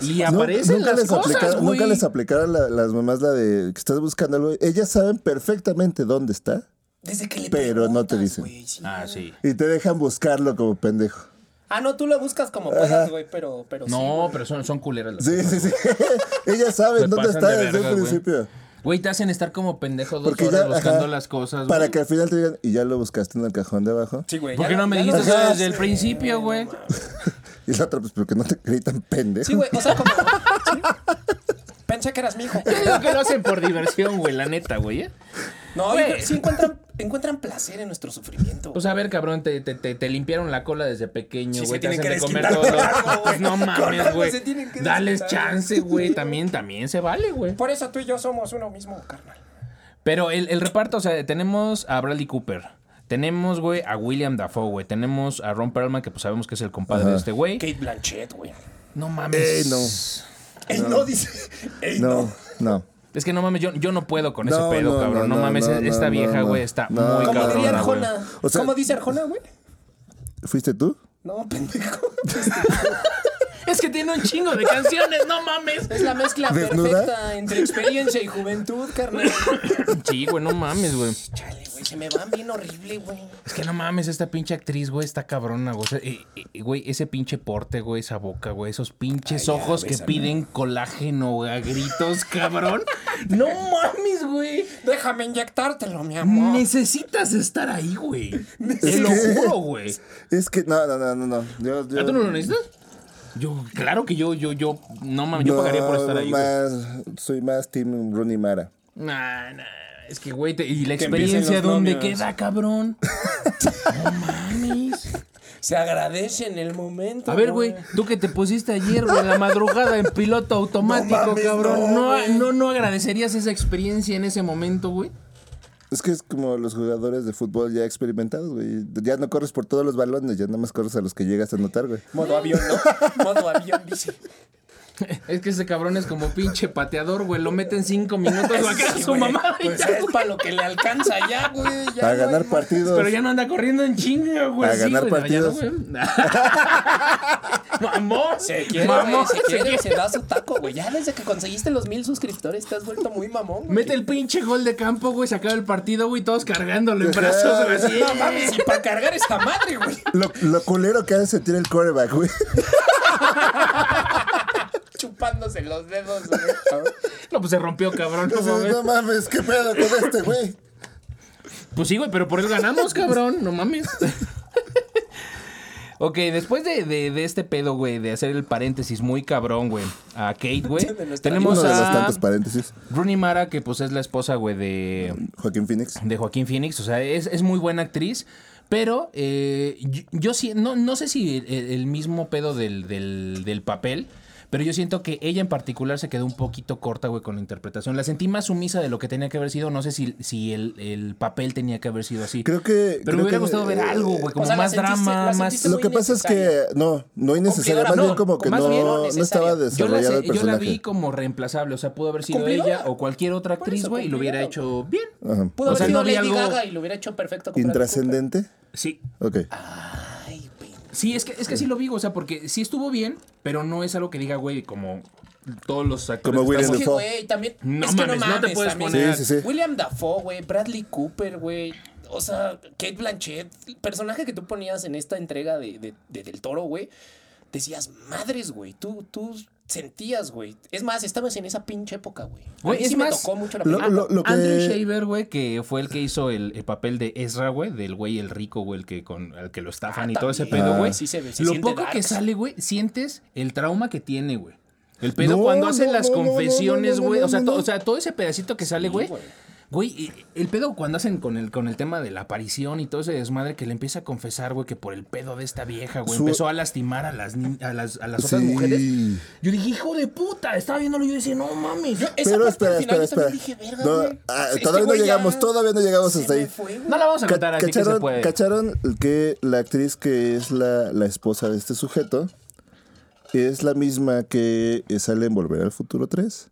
Y No, aparecen nunca, las les cosas, aplicaron, güey. nunca les aplicaron la- las mamás la de que estás buscando algo. Ellas saben perfectamente dónde está Desde que le Pero no te dicen. güey, sí. Ah, sí. y te dejan buscarlo como pendejo. Ah, no, tú lo buscas como puedas, güey, pero, pero sí, No, güey. pero son, son culeras las Sí, sí, sí. Ellas saben Se dónde pasan está de desde verga, el güey. principio. Güey, te hacen estar como pendejo dos Porque horas ya, buscando ajá, las cosas, Para güey. que al final te digan, y ya lo buscaste en el cajón de abajo. Sí, güey. ¿Por ya qué no lo- me ya dijiste eso desde el principio, güey? Y la otra, pues, porque no te gritan pendejo. Sí, güey, o sea, como... sí. Pensé que eras mi hijo. Yo digo que lo hacen por diversión, güey, la neta, güey. ¿eh? No, Güey. sí encuentran, encuentran placer en nuestro sufrimiento. Pues a ver, cabrón, te, te, te, te limpiaron la cola desde pequeño, Sí, güey. se te tienen hacen que de comer todo. algo. Pues no mames, güey. se tienen que Dales desquitar. chance, güey. También, también se vale, güey. Por eso tú y yo somos uno mismo, carnal. Pero el, el reparto, o sea, tenemos a Bradley Cooper. Tenemos, güey, a William Dafoe, güey. Tenemos a Ron Perlman, que pues sabemos que es el compadre de este güey. Kate Blanchett, güey. No mames. No. Ey, no, dice. Ey, No, no. no. Es que no mames, yo, yo no puedo con ese pedo, no, cabrón. No, no, mames, no, esta no, vieja, no, güey, está no. muy ¿Cómo cabrona, diría güey. Arjona? O sea- ¿Cómo dice Arjona, güey? ¿Fuiste tú? No, pendejo. Es que tiene un chingo de canciones, no mames. Es la mezcla ¿Desnuda? perfecta entre experiencia y juventud, carnal. Sí, güey, no mames, güey. Chale, güey, se me van bien horrible, güey. Es que no mames, esta pinche actriz, güey, está cabrona, güey. O sea, eh, eh, güey, ese pinche porte, güey, esa boca, güey, esos pinches Ay, ya, ojos que piden colágeno a gritos, cabrón. No mames, güey. Déjame inyectártelo, mi amor. Necesitas estar ahí, güey. Te lo juro, güey. Es que, no, no, no, no, no. Yo, yo- ¿Ah, tú no lo necesitas? Yo, claro que yo, yo, yo, no mames, yo no, pagaría por estar ahí, güey. más, Soy más Team Rooney Mara. Nah, nah, es que, güey, te- y la Que experiencia, ¿dónde novios. queda, cabrón? No mames. Se agradece en el momento. A ver, güey, tú que te pusiste ayer, güey, en la madrugada en piloto automático, No mames, cabrón. no, no, no, agradecerías esa experiencia en ese momento, güey. Es que es como los jugadores de fútbol ya experimentados, güey. Ya no corres por todos los balones, ya nada más corres a los que llegas a anotar, güey. Modo avión, ¿no? Modo avión, dice. Es que ese cabrón es como pinche pateador, güey. Lo mete en cinco minutos, lo acaba Sí, su güey. mamá. Pues es para lo que le alcanza ya, güey. ya A ganar partidos. Pero ya no anda corriendo en chinga, güey. A Sí, ganar güey, ya no, partidos. güey. Mamón. Se quiere, Mamón, se se quiere, se da su taco, güey. Ya desde que conseguiste los mil suscriptores te has vuelto muy mamón. güey. Mete el pinche gol de campo, güey. Se acaba el partido, güey. Todos cargándolo en brazos, güey. Así. No mames, y para cargar esta madre, güey. Lo, lo culero que hace sentir el quarterback, güey. Chupándose los dedos, güey. No, pues se rompió, cabrón. No, mames. no mames, ¿qué pedo con este, güey? Pues sí, güey, pero por eso ganamos, cabrón. No mames. Ok, después de, de- de este pedo, güey, de hacer el paréntesis muy cabrón, güey, a Kate, güey, tenemos Uno de los a tantos paréntesis. Rooney Mara, que pues es la esposa, güey, de, Joaquín Phoenix. de Joaquín Phoenix. O sea, es, es muy buena actriz. Pero eh, yo, yo sí, no, no sé si el, el mismo pedo del, del, del papel. Pero yo siento que ella en particular se quedó un poquito corta, güey, con la interpretación. La sentí más sumisa de lo que tenía que haber sido. No sé si, si el, el papel tenía que haber sido así. Creo que. Pero creo me hubiera que, gustado ver eh, algo, güey, como o sea, la más sentiste- drama, más... Lo que pasa es que no, no innecesaria, más no, bien como que más no, bien no estaba Yo la, desarrollado yo la personaje. vi como reemplazable, o sea, pudo haber sido ¿Cumplidora? ella o cualquier otra actriz, güey, y lo hubiera hecho bien. Ajá. Pudo O haber sea, sido Lady algo- Gaga y lo hubiera hecho perfecto. Intrascendente. Sí. Ok. Güey. Sí, es que, es que sí lo vi, o sea, porque sí estuvo bien, pero no es algo que diga, güey, como todos los actores. Como William estamos- Es que, Dafoe. güey, también. No es que mames, no no te puedes también. poner- Sí, sí, sí. William Dafoe, güey. Bradley Cooper, güey. O sea, Kate Blanchett. El personaje que tú ponías en esta entrega de, de- de Del Toro, güey. Decías, madres, güey. Tú, tú sentías, güey. Es más, estabas en esa pinche época, güey. A Güey, mí es sí me más, tocó mucho la película. lo- lo que- Andrew Shaver, güey, que fue el que hizo el, el papel de Ezra, güey, del güey el rico, güey, el que con el que lo estafan Ah, y todo ese pedo, Ah. güey. Sí se ve, se lo poco que sale, güey, sientes el trauma que tiene, güey. El pedo No, cuando hace no, las no, no, no, confesiones, no, no, güey. no, o, sea, no, to- no. o sea, todo ese pedacito que sale, güey. güey. Güey, el pedo cuando hacen con el, con el tema de la aparición y todo ese desmadre que le empieza a confesar, güey, que por el pedo de esta vieja, güey, Su- empezó a lastimar a las, ni- a las, a las otras Sí. mujeres. Yo dije, hijo de puta, estaba viéndolo y yo decía, no mames. Esa Pero parte espera, al final espera, espera. dije, verga, No, güey. ah, Este todavía no ya llegamos, todavía no llegamos se hasta ahí. fue. No la vamos a Ca- contar, así que se ¿Cacharon, puede. cacharon que la actriz que es la, la esposa de este sujeto es la misma que sale en Volver al Futuro 3?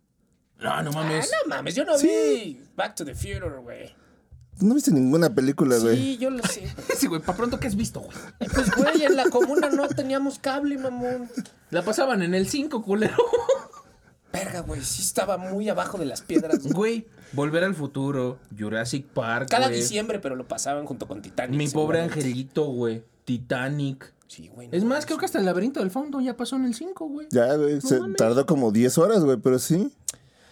No, no Ah, mames. no mames, yo no vi Back to the Future, güey. No viste ninguna película, güey. Sí, yo lo sé. Sí, güey, ¿para pronto qué has visto, güey? Pues, güey, en la comuna no teníamos cable, mamón. La pasaban en el 5, culero. Verga, güey, sí estaba muy abajo de las piedras. güey. Volver al Futuro, Jurassic Park, Cada güey. diciembre, pero lo pasaban junto con Titanic. Mi pobre angelito, güey. Titanic. Sí, güey. no Es más, creo que hasta el laberinto del fondo ya pasó en el 5, güey. Ya, güey, se mames. tardó como 10 horas, güey, pero sí.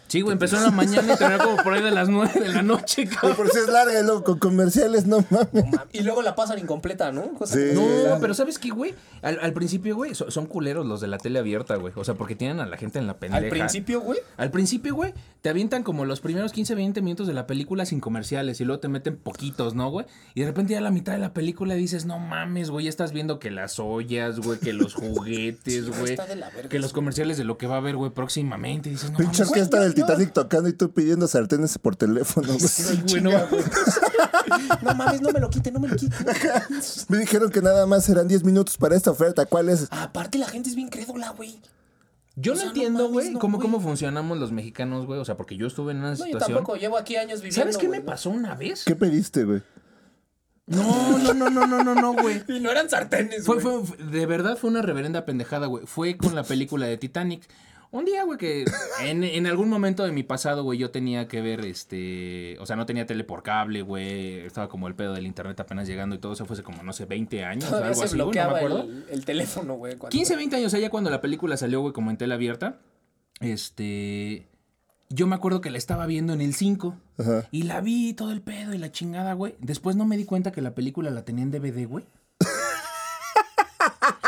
Sí, güey, empezó en la mañana y terminó como por ahí de las 9 de la noche, Güey, cabrón. por si es larga y luego con comerciales, no mames. Mam- Y luego la pasan incompleta, ¿no? Cosa Sí. que- No, pero ¿sabes qué, güey? Al, al principio, güey, so- son culeros los de la tele abierta, güey. O sea, porque tienen a la gente en la pendeja. Al principio, güey. Al principio, güey, te avientan como los primeros 15, 20 minutos de la película sin comerciales y luego te meten poquitos, ¿no, güey? Y de repente ya a la mitad de la película dices, no mames, güey, ya estás viendo que las ollas, güey, que los juguetes, Sí, güey. está de la verga Que los comerciales de lo que va a haber, güey, próximamente. Y dices, no Pinche mames. orquesta yo- del Titanic tocando y tú pidiendo sartenes por teléfono, güey. Sí, güey, no. No mames, no me lo quite, no me lo quite. Me dijeron que nada más eran 10 minutos para esta oferta. ¿Cuál es? Aparte, la gente es bien crédula, güey. Yo O no sea, no entiendo, mames, güey, no, cómo, güey. cómo funcionamos los mexicanos, güey. O sea, porque yo estuve en una No, yo situación. tampoco. Llevo aquí años viviendo. ¿Sabes qué me güey. pasó una vez? ¿Qué pediste, güey? No, no, no, no, no, no, no, güey. Y no eran sartenes, Fue, güey. fue, fue- de verdad fue una reverenda pendejada, güey. Fue con la película de Titanic. Un día, güey, que en, en algún momento de mi pasado, güey, yo tenía que ver, este... O sea, no tenía tele por cable, güey. Estaba como el pedo del internet apenas llegando y todo eso. Fue hace como, no sé, 20 años, Todavía algo se así, güey, no me acuerdo. el, el teléfono, güey. cuando- 15, 20 años allá cuando la película salió, güey, como en tela abierta. Este... Yo me acuerdo que la estaba viendo en el 5. Ajá. Y la vi todo el pedo y la chingada, güey. Después no me di cuenta que la película la tenía en DVD, güey.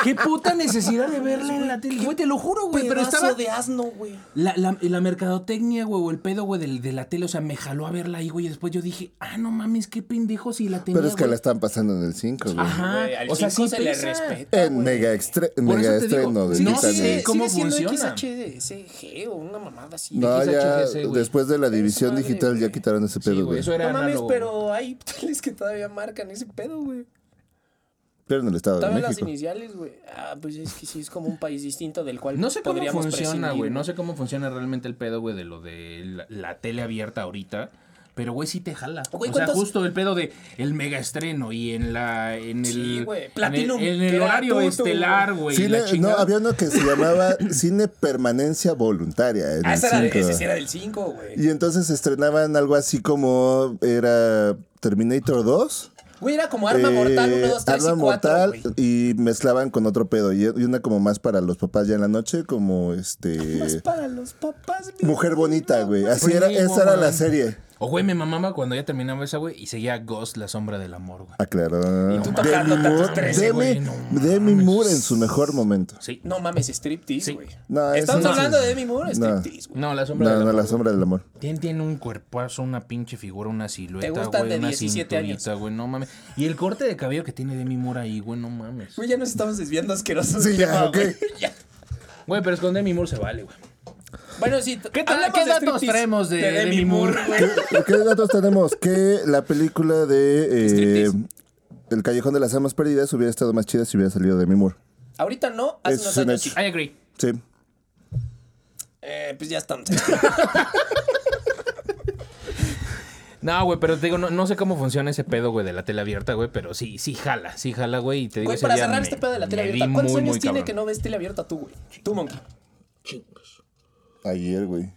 ¿Qué puta necesidad de verla en la tele? Güey, te lo juro, güey. Pero estaba. de asno, güey. La, la, la mercadotecnia, güey, o el pedo, güey, del- de, la tele, o sea, me jaló a verla ahí, güey. Y después yo dije, ah, no mames, qué pendejo si la tenía. Pero es que güey. la están pasando en el 5, güey. Ajá. Güey, o sea, sí se le pesa. respeta. En güey. mega, Por mega eso te digo, estreno de sí, No, Titanic. sigue, ¿Cómo funciona? XHCG o una mamada así. No, ya después de la división digital ya quitaron ese Sí, pedo, güey, No mames, pero hay teles que todavía marcan ese pedo, güey. Pero en el Estado de Todavía las México. iniciales, güey. Ah, pues es que sí es como un país distinto del cual No sé cómo podríamos funciona, güey. No sé cómo funciona realmente el pedo, güey, de lo de la, la tele abierta ahorita. Pero, güey, sí te jala. Güey, o sea, ¿cuántos- justo el pedo de el mega estreno y en la. En el, Sí, güey. En el, Platinum, en el horario tuto, estelar, güey. no, había uno que se llamaba Cine Permanencia Voluntaria. En Ah, el ese, era de- 5. ese sí era del 5, güey. Y entonces estrenaban algo así como era Terminator 2. Güey, era como Arma eh, Mortal 1, 2, 3 Arma y 4, Mortal y mezclaban con otro pedo. Y, una como más para los papás ya en la noche, como Más este. para los papás, Mujer bonita, güey. Así era, esa era la serie. O, güey, me mamaba cuando ya terminaba esa, güey, y seguía Ghost, la sombra del amor, güey. Ah, claro. Y tú Demi Moore, 13, Demi- güey, no Demi. Moore en su mejor momento. Sí. No mames, striptease, Sí. güey. No, Estamos no. hablando de Demi Moore, No. striptease, güey. No, la sombra No, del no, amor. la sombra del amor. Tiene, tiene un cuerpazo, una pinche figura, una silueta, gustan güey, de una 17 años. cinturita, güey, no mames. Y el corte de cabello que tiene Demi Moore ahí, güey, no mames. Güey, ya nos estamos desviando asquerosos. Sí, ya, tema, ok. güey. Güey, pero es con Demi Moore se vale, güey. Bueno, sí. ¿Qué tal- qué de datos striptease traemos de Demi Demi Moore? güey? ¿Qué datos tenemos? Que la película de eh. El Callejón de las Almas Perdidas hubiera estado más chida si hubiera salido de Mimur. Ahorita no, hace Es unos un años hecho. sí. I agree. Sí. Eh, pues ya estamos. No, güey, pero te digo, no, no sé cómo funciona ese pedo, güey, de la tele abierta, güey, pero sí, sí jala, sí jala, güey, y te digo, Güey, para cerrar me- este pedo de la tele abierta, ¿cuántos muy, años muy tiene cabrón. que no ves tele abierta tú, güey? Tú, Monkey. Ayer, güey.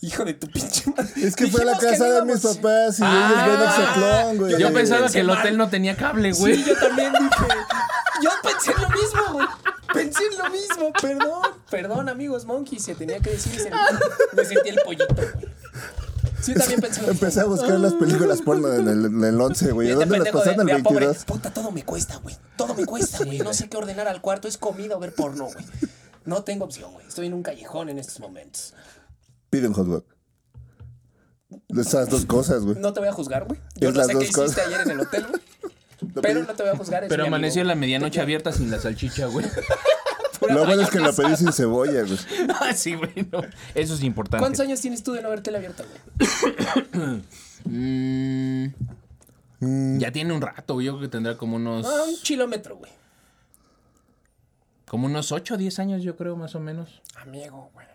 Hijo de tu pinche madre. Es que fue a la casa de mis papás y Ah, ellos ven Hexaclón, güey. Yo pensaba que el hotel no tenía cable, güey. Sí, yo también dije. Yo pensé en lo mismo, güey. Pensé en lo mismo. Perdón, perdón, amigos Monkey. Se tenía que decir. se- Me sentí el pollito, güey. Sí, también pensé en lo mismo. Empecé a buscar las películas porno en el, en el 11, güey. Y ¿Dónde las pasaron de el a pobre, 22? Puta, todo me cuesta, güey. Todo me cuesta, güey. No sé qué ordenar al cuarto. Es comida o ver porno, güey. No tengo opción, güey. Estoy en un callejón en estos momentos. Pide un hot dog. Esas dos cosas, güey. No te voy a juzgar, güey. Yo Es no las sé qué dos hiciste cosas. ayer en el hotel, güey. Pero no te voy a juzgar. es Pero mi amigo. amaneció la medianoche abierta sin la salchicha, güey. Lo bueno es que mayonesa. pedí sin cebolla, güey. Ah, sí, güey, no. Eso es importante. ¿Cuántos años tienes tú de no haber tele abierta, güey? Mm, Ya tiene un rato, güey. Yo creo que tendrá como unos. Ah, un kilómetro, güey. Como unos 8 o 10 años, yo creo, más o menos. Amigo, güey.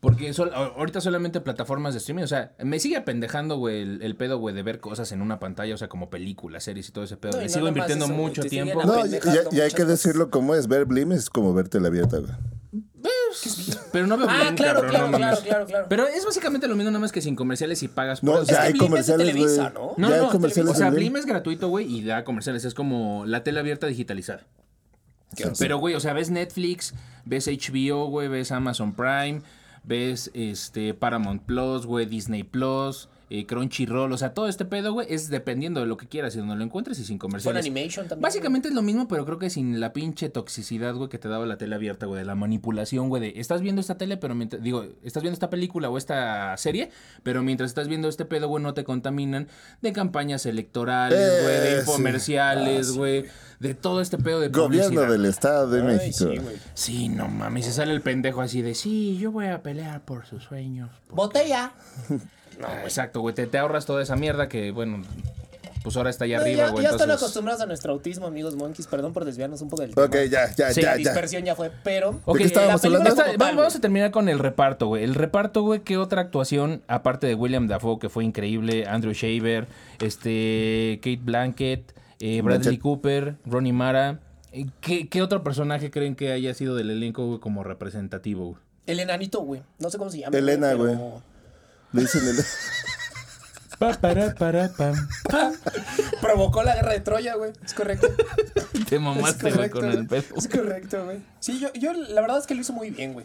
Porque sol- ahorita solamente plataformas de streaming. O sea, me sigue apendejando, güey, el, el pedo, güey, de ver cosas en una pantalla. O sea, como películas, series y todo ese pedo. No, y Le no sigo invirtiendo eso, mucho tiempo. No, y, pendejando y- y hay que decirlo como es. Ver Blim es como ver tele abierta, güey. Pero no veo Ah, bien, claro, cabrón, claro, no claro, claro, claro. Pero es básicamente lo mismo, nada más que sin comerciales y pagas por No, eso. ya que hay Blim es de comerciales. Televisa, ¿no? No, ya no, hay comerciales. O sea, Blim es gratuito, güey, y da comerciales. Es como la tele abierta digitalizada. Pero, güey, o sea, ves Netflix, ves HBO, güey, ves Amazon Prime, ves este Paramount Plus, güey, Disney Plus, eh, Crunchyroll. O sea, todo este pedo, güey, es dependiendo de lo que quieras y donde lo encuentres y sin Con comerciales. animation también. Básicamente es lo mismo, pero creo que sin la pinche toxicidad, güey, que te daba la tele abierta, güey, de la manipulación, güey, de estás viendo esta tele, pero mientras, digo, estás viendo esta película o esta serie, pero mientras estás viendo este pedo, güey, no te contaminan de campañas electorales, Eh, güey, de sí. infomerciales, güey, de todo este pedo de Gobierno publicidad. del Estado de Ay, México. sí, güey. Sí, no mames, se sale el pendejo así de, sí, yo voy a pelear por sus sueños. Botella. Ah, exacto, güey, te, te ahorras toda esa mierda que, bueno, pues ahora está allá No, arriba, ya, güey. ya están entonces- acostumbrados a nuestro autismo, amigos monkeys. Perdón por desviarnos un poco del tema. Ok, ya, ya, Sí, La ya, ya. dispersión ya fue, pero. Ok, qué estábamos la hablando? tal, vamos a terminar con el reparto, güey. El reparto, güey, ¿qué otra actuación, aparte de William Dafoe, que fue increíble, Andrew Shaver, este, Kate Blanket, eh, Bradley. Cooper, Ronnie Mara? eh, ¿Qué, qué otro personaje creen que haya sido del elenco, güey, como representativo, güey? El enanito, güey. No sé cómo se llama. Elena, pero- güey. Le dicen el... Pa, para, para, pam. Provocó la guerra de Troya, güey. Es correcto. Te mamaste, güey, con el pedo. Es correcto, güey. Sí, yo, yo la verdad es que lo hizo muy bien, güey.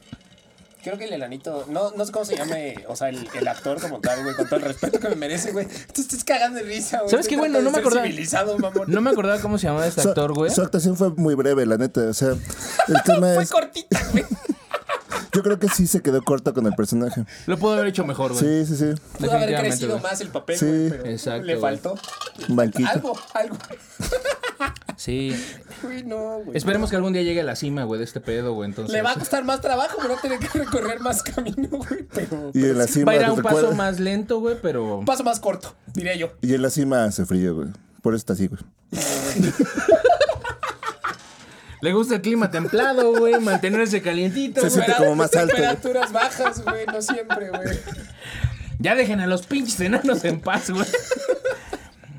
Creo que el enanito, no, no sé cómo se llame, o sea, el, el actor como tal, güey, con todo el respeto que me merece, güey. Tú estás cagando de risa, güey. ¿Sabes qué, güey? No, no me acordaba. civilizado, mamón. No me acordaba cómo se llamaba este Su, actor, güey. su actuación fue muy breve, la neta. O sea, el tema Fue es... cortita, güey. Yo creo que sí se quedó corto con el personaje. Lo pudo haber hecho mejor, güey. Sí, sí, sí. Pudo haber crecido güey. más el papel, Sí. güey, pero Exacto, le faltó. Un banquito. Algo, algo. Sí. Güey, no, güey. Esperemos que algún día llegue a la cima, güey, de este pedo, güey. Entonces. Le va a costar más trabajo, pero va a tener que recorrer más camino, güey. Pero Y en la Va cima, a ir a un recuerda- paso más lento, güey, pero. un paso más corto, diría yo. Y en la cima hace frío, güey. Por eso está así, güey. Le gusta el clima templado, güey, mantenerse calientito. Se güey. siente como más alto. Temperaturas bajas, güey, no siempre, güey. Ya dejen a los pinches enanos en paz, güey.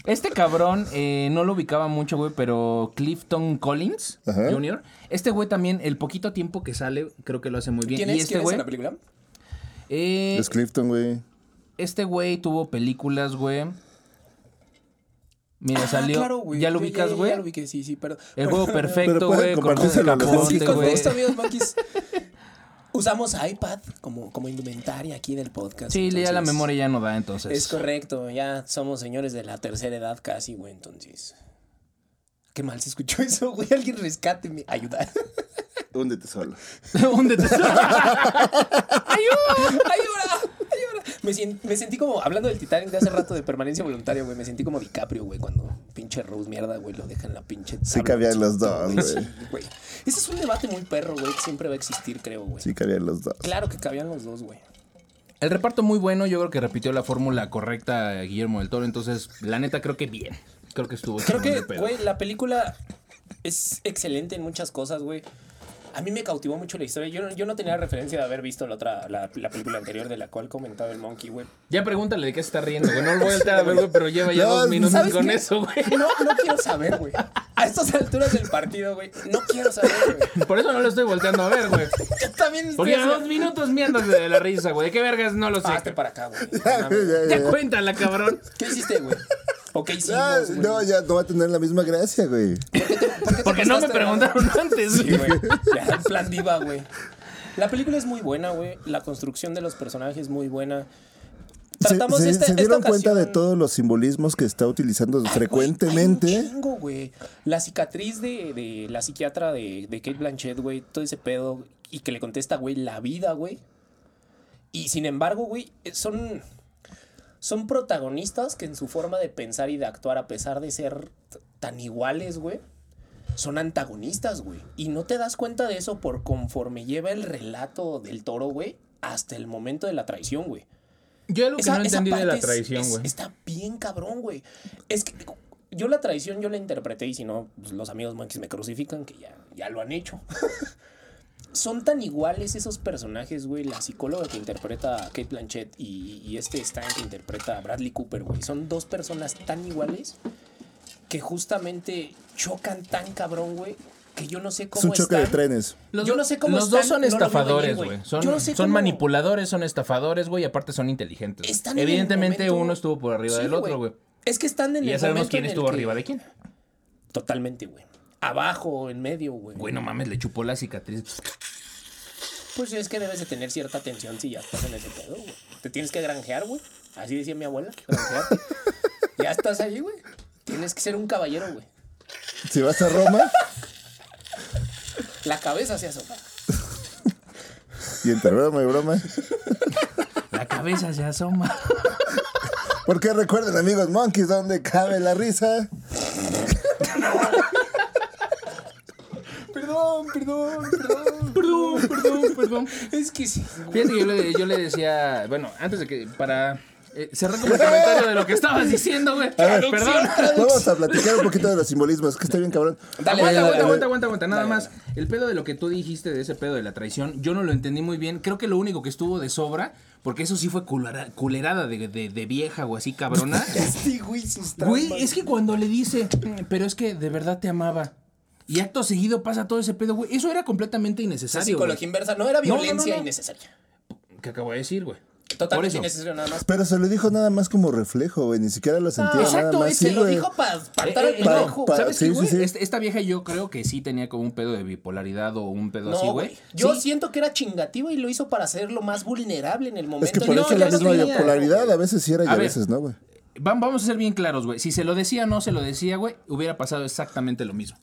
Este cabrón, eh, no lo ubicaba mucho, güey, pero Clifton Collins Ajá. Jr. Este güey también, el poquito tiempo que sale, creo que lo hace muy bien. ¿Quién y es? este ¿Quién es güey, en la película? eh, Es Clifton, güey. este güey tuvo películas, güey. Mira, Ah, salió. claro, güey. ¿Ya lo ubicas, güey? Ya lo ubiqué, sí, sí, pero... El juego perfecto, güey, compartírselo a los dos. Sí, con amigos. Usamos iPad como, como indumentaria aquí en el podcast. Sí, ya la memoria ya no da, entonces. Es correcto, ya somos señores de la tercera edad casi, güey, entonces... Qué mal se escuchó eso, güey. Alguien rescáteme. Ayuda. Húndete solo. Húndete. ¡Ayuda! ¡Ayuda! ¡Ayuda! Me, me sentí como, hablando del Titanic de hace rato de permanencia voluntaria, güey, me sentí como DiCaprio, güey, cuando pinche Rose mierda, güey, lo deja en la pinche. Sí cabían los dos, güey, güey. sí, güey. Ese es un debate muy perro, güey, que siempre va a existir, creo, güey. Sí, cabían los dos. Claro que cabían los dos, güey. El reparto muy bueno, yo creo que repitió la fórmula correcta Guillermo del Toro, entonces la neta creo que bien. Creo que estuvo Creo que, güey, la película es excelente en muchas cosas, güey. A mí me cautivó mucho la historia. Yo no, yo no tenía referencia de haber visto la otra, la, la película anterior de la cual comentaba el Monkey, güey. Ya pregúntale de qué se está riendo, güey. No lo voy a voltear a ver, güey, pero lleva ya No, dos minutos ¿sabes con qué? eso, güey. No, no quiero saber, güey. A estas alturas del partido, güey, no quiero saber, güey. Por eso no lo estoy volteando a ver, güey. Yo también estoy Porque a dos minutos miéndose de la risa, güey. ¿De qué vergas? No lo sé. Hazte para acá, güey. Ya, ya, Ya ya. cuéntala, cabrón. ¿Qué hiciste, güey? ¿O qué Ah, hicimos, güey? no, ya no va a tener la misma gracia, güey. ¿Por qué te- por qué te Porque no me preguntaron antes. Sí, güey. Ya, en plan diva, güey. La película es muy buena, güey. La construcción de los personajes es muy buena. Se, Tratamos se- esta- se dieron esta cuenta de todos los simbolismos que está utilizando Ay, frecuentemente. güey, chingo. La cicatriz de, de la psiquiatra de, de Kate Blanchett, güey. Todo ese pedo. Y que le contesta, güey, la vida, güey. Y sin embargo, güey, son. Son protagonistas que en su forma de pensar y de actuar, a pesar de ser tan iguales, güey, son antagonistas, güey. Y no te das cuenta de eso por conforme lleva el relato del toro, güey, hasta el momento de la traición, güey. Yo lo que no entendí de la es- traición, es- güey. Está bien cabrón, güey. Es que yo la traición yo la interpreté y si no, pues, los amigos monkeys me crucifican, que ya, ya lo han hecho. Son tan iguales esos personajes, güey. La psicóloga que interpreta a Kate Blanchett y, y este Stan que interpreta a Bradley Cooper, güey. Son dos personas tan iguales que justamente chocan tan cabrón, güey, que yo no sé cómo Es un choque de están. trenes. Los, Yo no sé cómo los dos están, son no estafadores, güey. Son, Yo no sé son cómo- manipuladores, son estafadores, güey, y aparte son inteligentes. Están en el Evidentemente momento- uno estuvo por arriba Sí, del otro, güey. Es que están en Y ya el sabemos momento quién estuvo que- arriba de quién. Totalmente, güey. Abajo, en medio, güey. Güey, no mames, le chupó la cicatriz. Pues es que debes de tener cierta atención si ya estás en ese pedo, güey. Te tienes que granjear, güey. Así decía mi abuela, granjearte. ya estás ahí, güey. Tienes que ser un caballero, güey. Si vas a Roma La cabeza se asoma. y entre broma y broma. La cabeza se asoma. Porque recuerden, amigos monkeys, donde cabe la risa. Perdón, perdón, perdón. Perdón, perdón, perdón. Es que sí. Fíjate que yo le, yo le decía, bueno, antes de que, para eh, cerrar con el comentario de lo que estabas diciendo, güey. Perdón. Vamos a platicar un poquito de los simbolismos, que está bien cabrón. Dale, aguanta, aguanta, aguanta, aguanta, aguanta. Nada Dale, más. El pedo de lo que tú dijiste de ese pedo de la traición, yo no lo entendí muy bien. Creo que lo único que estuvo de sobra, porque eso sí fue culera- culerada de, de- de vieja o así cabrona. Este güey Güey, es que cuando le dice, "Mm, pero es que de verdad te amaba. Y acto seguido pasa todo ese pedo, güey. Eso era completamente Esa innecesario. psicología güey. inversa no era No, no, no, violencia no. innecesaria. ¿Qué acabo de decir, güey? Totalmente innecesario nada más. Pero se lo dijo nada más como reflejo, güey. Ni siquiera lo sentía nada Exacto, más. Sí, que lo güey. dijo para Eh, espantar al eh, no, pa- ¿Sabes sí, qué, sí, güey? sí. Este- Esta vieja yo creo que sí tenía como un pedo de bipolaridad o un pedo así, No, güey. güey. Yo Sí. siento que era chingativo y lo hizo para hacerlo más vulnerable en el momento. Es que por no, eso la misma tenía. polaridad a veces sí era y A veces no, güey. Va- Vamos a ser bien claros, güey. Si se lo decía o no se lo decía, güey, hubiera pasado exactamente lo mismo.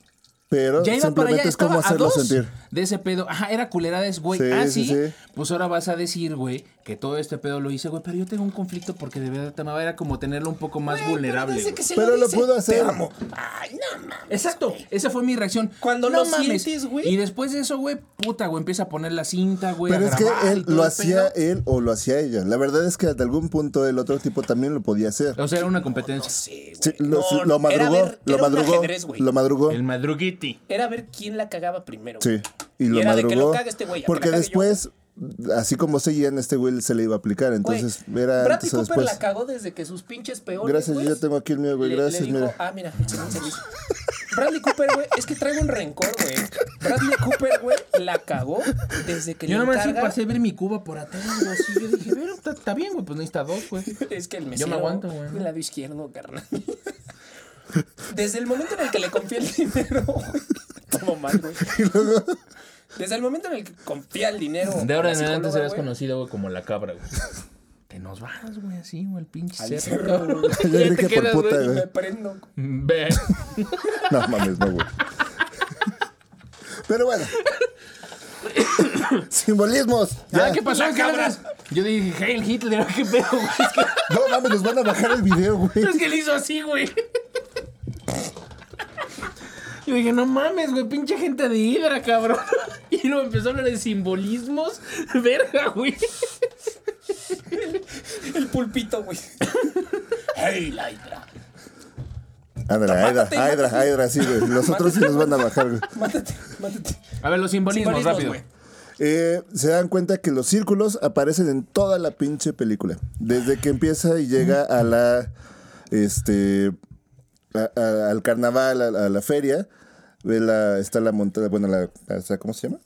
Pero Ya iba para allá, simplemente es como hacerlo sentir. De ese pedo. Ajá, era culerades, güey. Sí, ah, sí, sí, sí. Pues ahora vas a decir, güey, que todo este pedo lo hice, güey, pero yo tengo un conflicto porque de verdad te amaba. Era como tenerlo un poco más Güey, vulnerable. pero que se Pero lo dice, pudo hacer. Te amo. Ay, no mames. Exacto, esa fue mi reacción. Cuando no lo mames. sientes, güey. Y después de eso, güey, puta, güey, empieza a poner la cinta, güey. Pero a es que grabar él lo hacía pedo. él o lo hacía ella. La verdad es que hasta algún punto el otro tipo también lo podía hacer. O sea, era una competencia. Sí, lo, No, lo madrugó, era ver- lo madrugó, ajedrez, lo madrugó. El madruguiti. Era ver quién la cagaba primero. Sí, y lo era de que lo madrugó. cague este güey, porque después, así como seguían, este güey se le iba a aplicar. Güey, Entonces, era antes o Cooper después. la cagó desde que sus pinches peores. Gracias, yo ya tengo aquí el mío, güey. le- le Gracias, dijo, mira. Ah, mira. Bradley Cooper, güey, es que traigo un rencor, güey. Bradley Cooper, güey, la cagó desde que Yo le nomás sí encarga... pasé a ver mi cuba por atrás, güey, así. Yo dije, pero está, bien, güey, pues necesita dos, güey. Es que el Yo mesero me aguanto, güey. del lado izquierdo, carnal. Desde el momento en el que le confía el dinero, güey. Todo mal, güey. Desde el momento en el que confía el dinero. De ahora en adelante serás conocido, güey, como la cabra, güey. Te nos vas, güey, así, güey, el pinche Al cerro. güey. Ya dije por quedas, puta, güey. Me prendo. Ve. No mames, no, güey. Pero bueno. Simbolismos. Ya. ¿qué pasó? ¿Qué haces? Yo dije, Heil Hitler, ¿qué pedo, güey? Es que, No mames, nos van a bajar el video, güey. es que le hizo así, güey. Yo dije, no mames, güey, pinche gente de Hidra, cabrón. Y luego empezó a hablar de simbolismos. Verga, güey. El pulpito, güey. ¡Hey, la hidra! Ándale, Aydra, mátate. Aydra, sí, güey. Los otros sí nos van a bajar, güey. Mátate, mátate. A ver, los simbolismos, Simbolismos, rápido. güey. Eh, se dan cuenta que los círculos aparecen en toda la pinche película. Desde que empieza y llega a la. Este. A- a- al carnaval, a, a la feria. Ve la, está la montaña. Bueno, la, la- ¿Cómo se llama?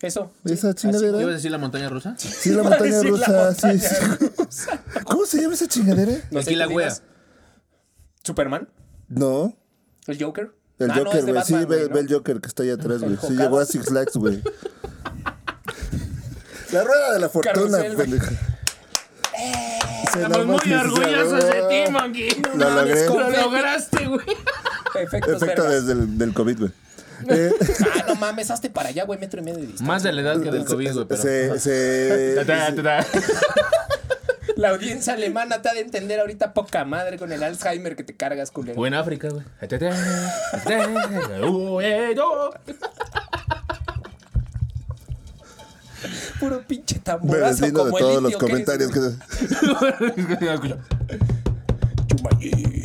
Eso. Esa así, chingadera. ¿Ibas a decir la montaña rusa? Sí, la montaña rusa. sí. ¿Cómo se llama esa chingadera? No sé, Aquí la wea. ¿Superman? No. ¿El Joker? El Ah, Joker, güey. sí, ve, güey, ¿no? ve el Joker que está allá atrás, güey. Sí, llegó a Six Flags, güey. La rueda de la fortuna, pendeja. Se Estamos muy orgullosos de ti, Monkey. Lo logré. Lo lograste, güey. Efectos Efecto desde el del COVID, güey. Eh, Ah, no mames, hazte para allá, güey, metro y medio de distancia. Más de la edad que del COVID, güey, pero... se, se, Ta, ta, ta, ta. La audiencia alemana te ha de entender ahorita poca madre con el Alzheimer que te cargas, culero. O en África, güey. Ta, ta, ta, ta. Uh, eh, yo. Puro pinche tamborazo de como el todos los indio que eres, comentarios. que-. Chumayé.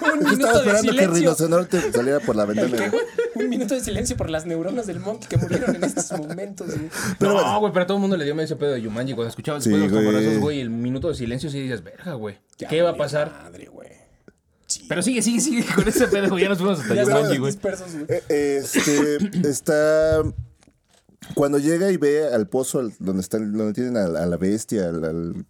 Un Estaba minuto de esperando que silencio. Rinoceronte saliera por la ventana. Un minuto de silencio por las neuronas del monkey que murieron en estos momentos, güey. Pero no, bueno. güey, pero a todo el mundo le dio medio ese pedo de Yumanji. Cuando escuchabas Sí, después los güey. tamborazos, güey, el minuto de silencio, sí dices, verga, güey. Ya ¿Qué va a pasar? Madre, güey. Sí. Pero sigue, sigue, sigue con ese pedo, güey. Ya nos fuimos hasta ya Yumanji, güey. güey. Eh, Este está cuando llega y ve al pozo al- donde están donde tienen a, a la bestia, al,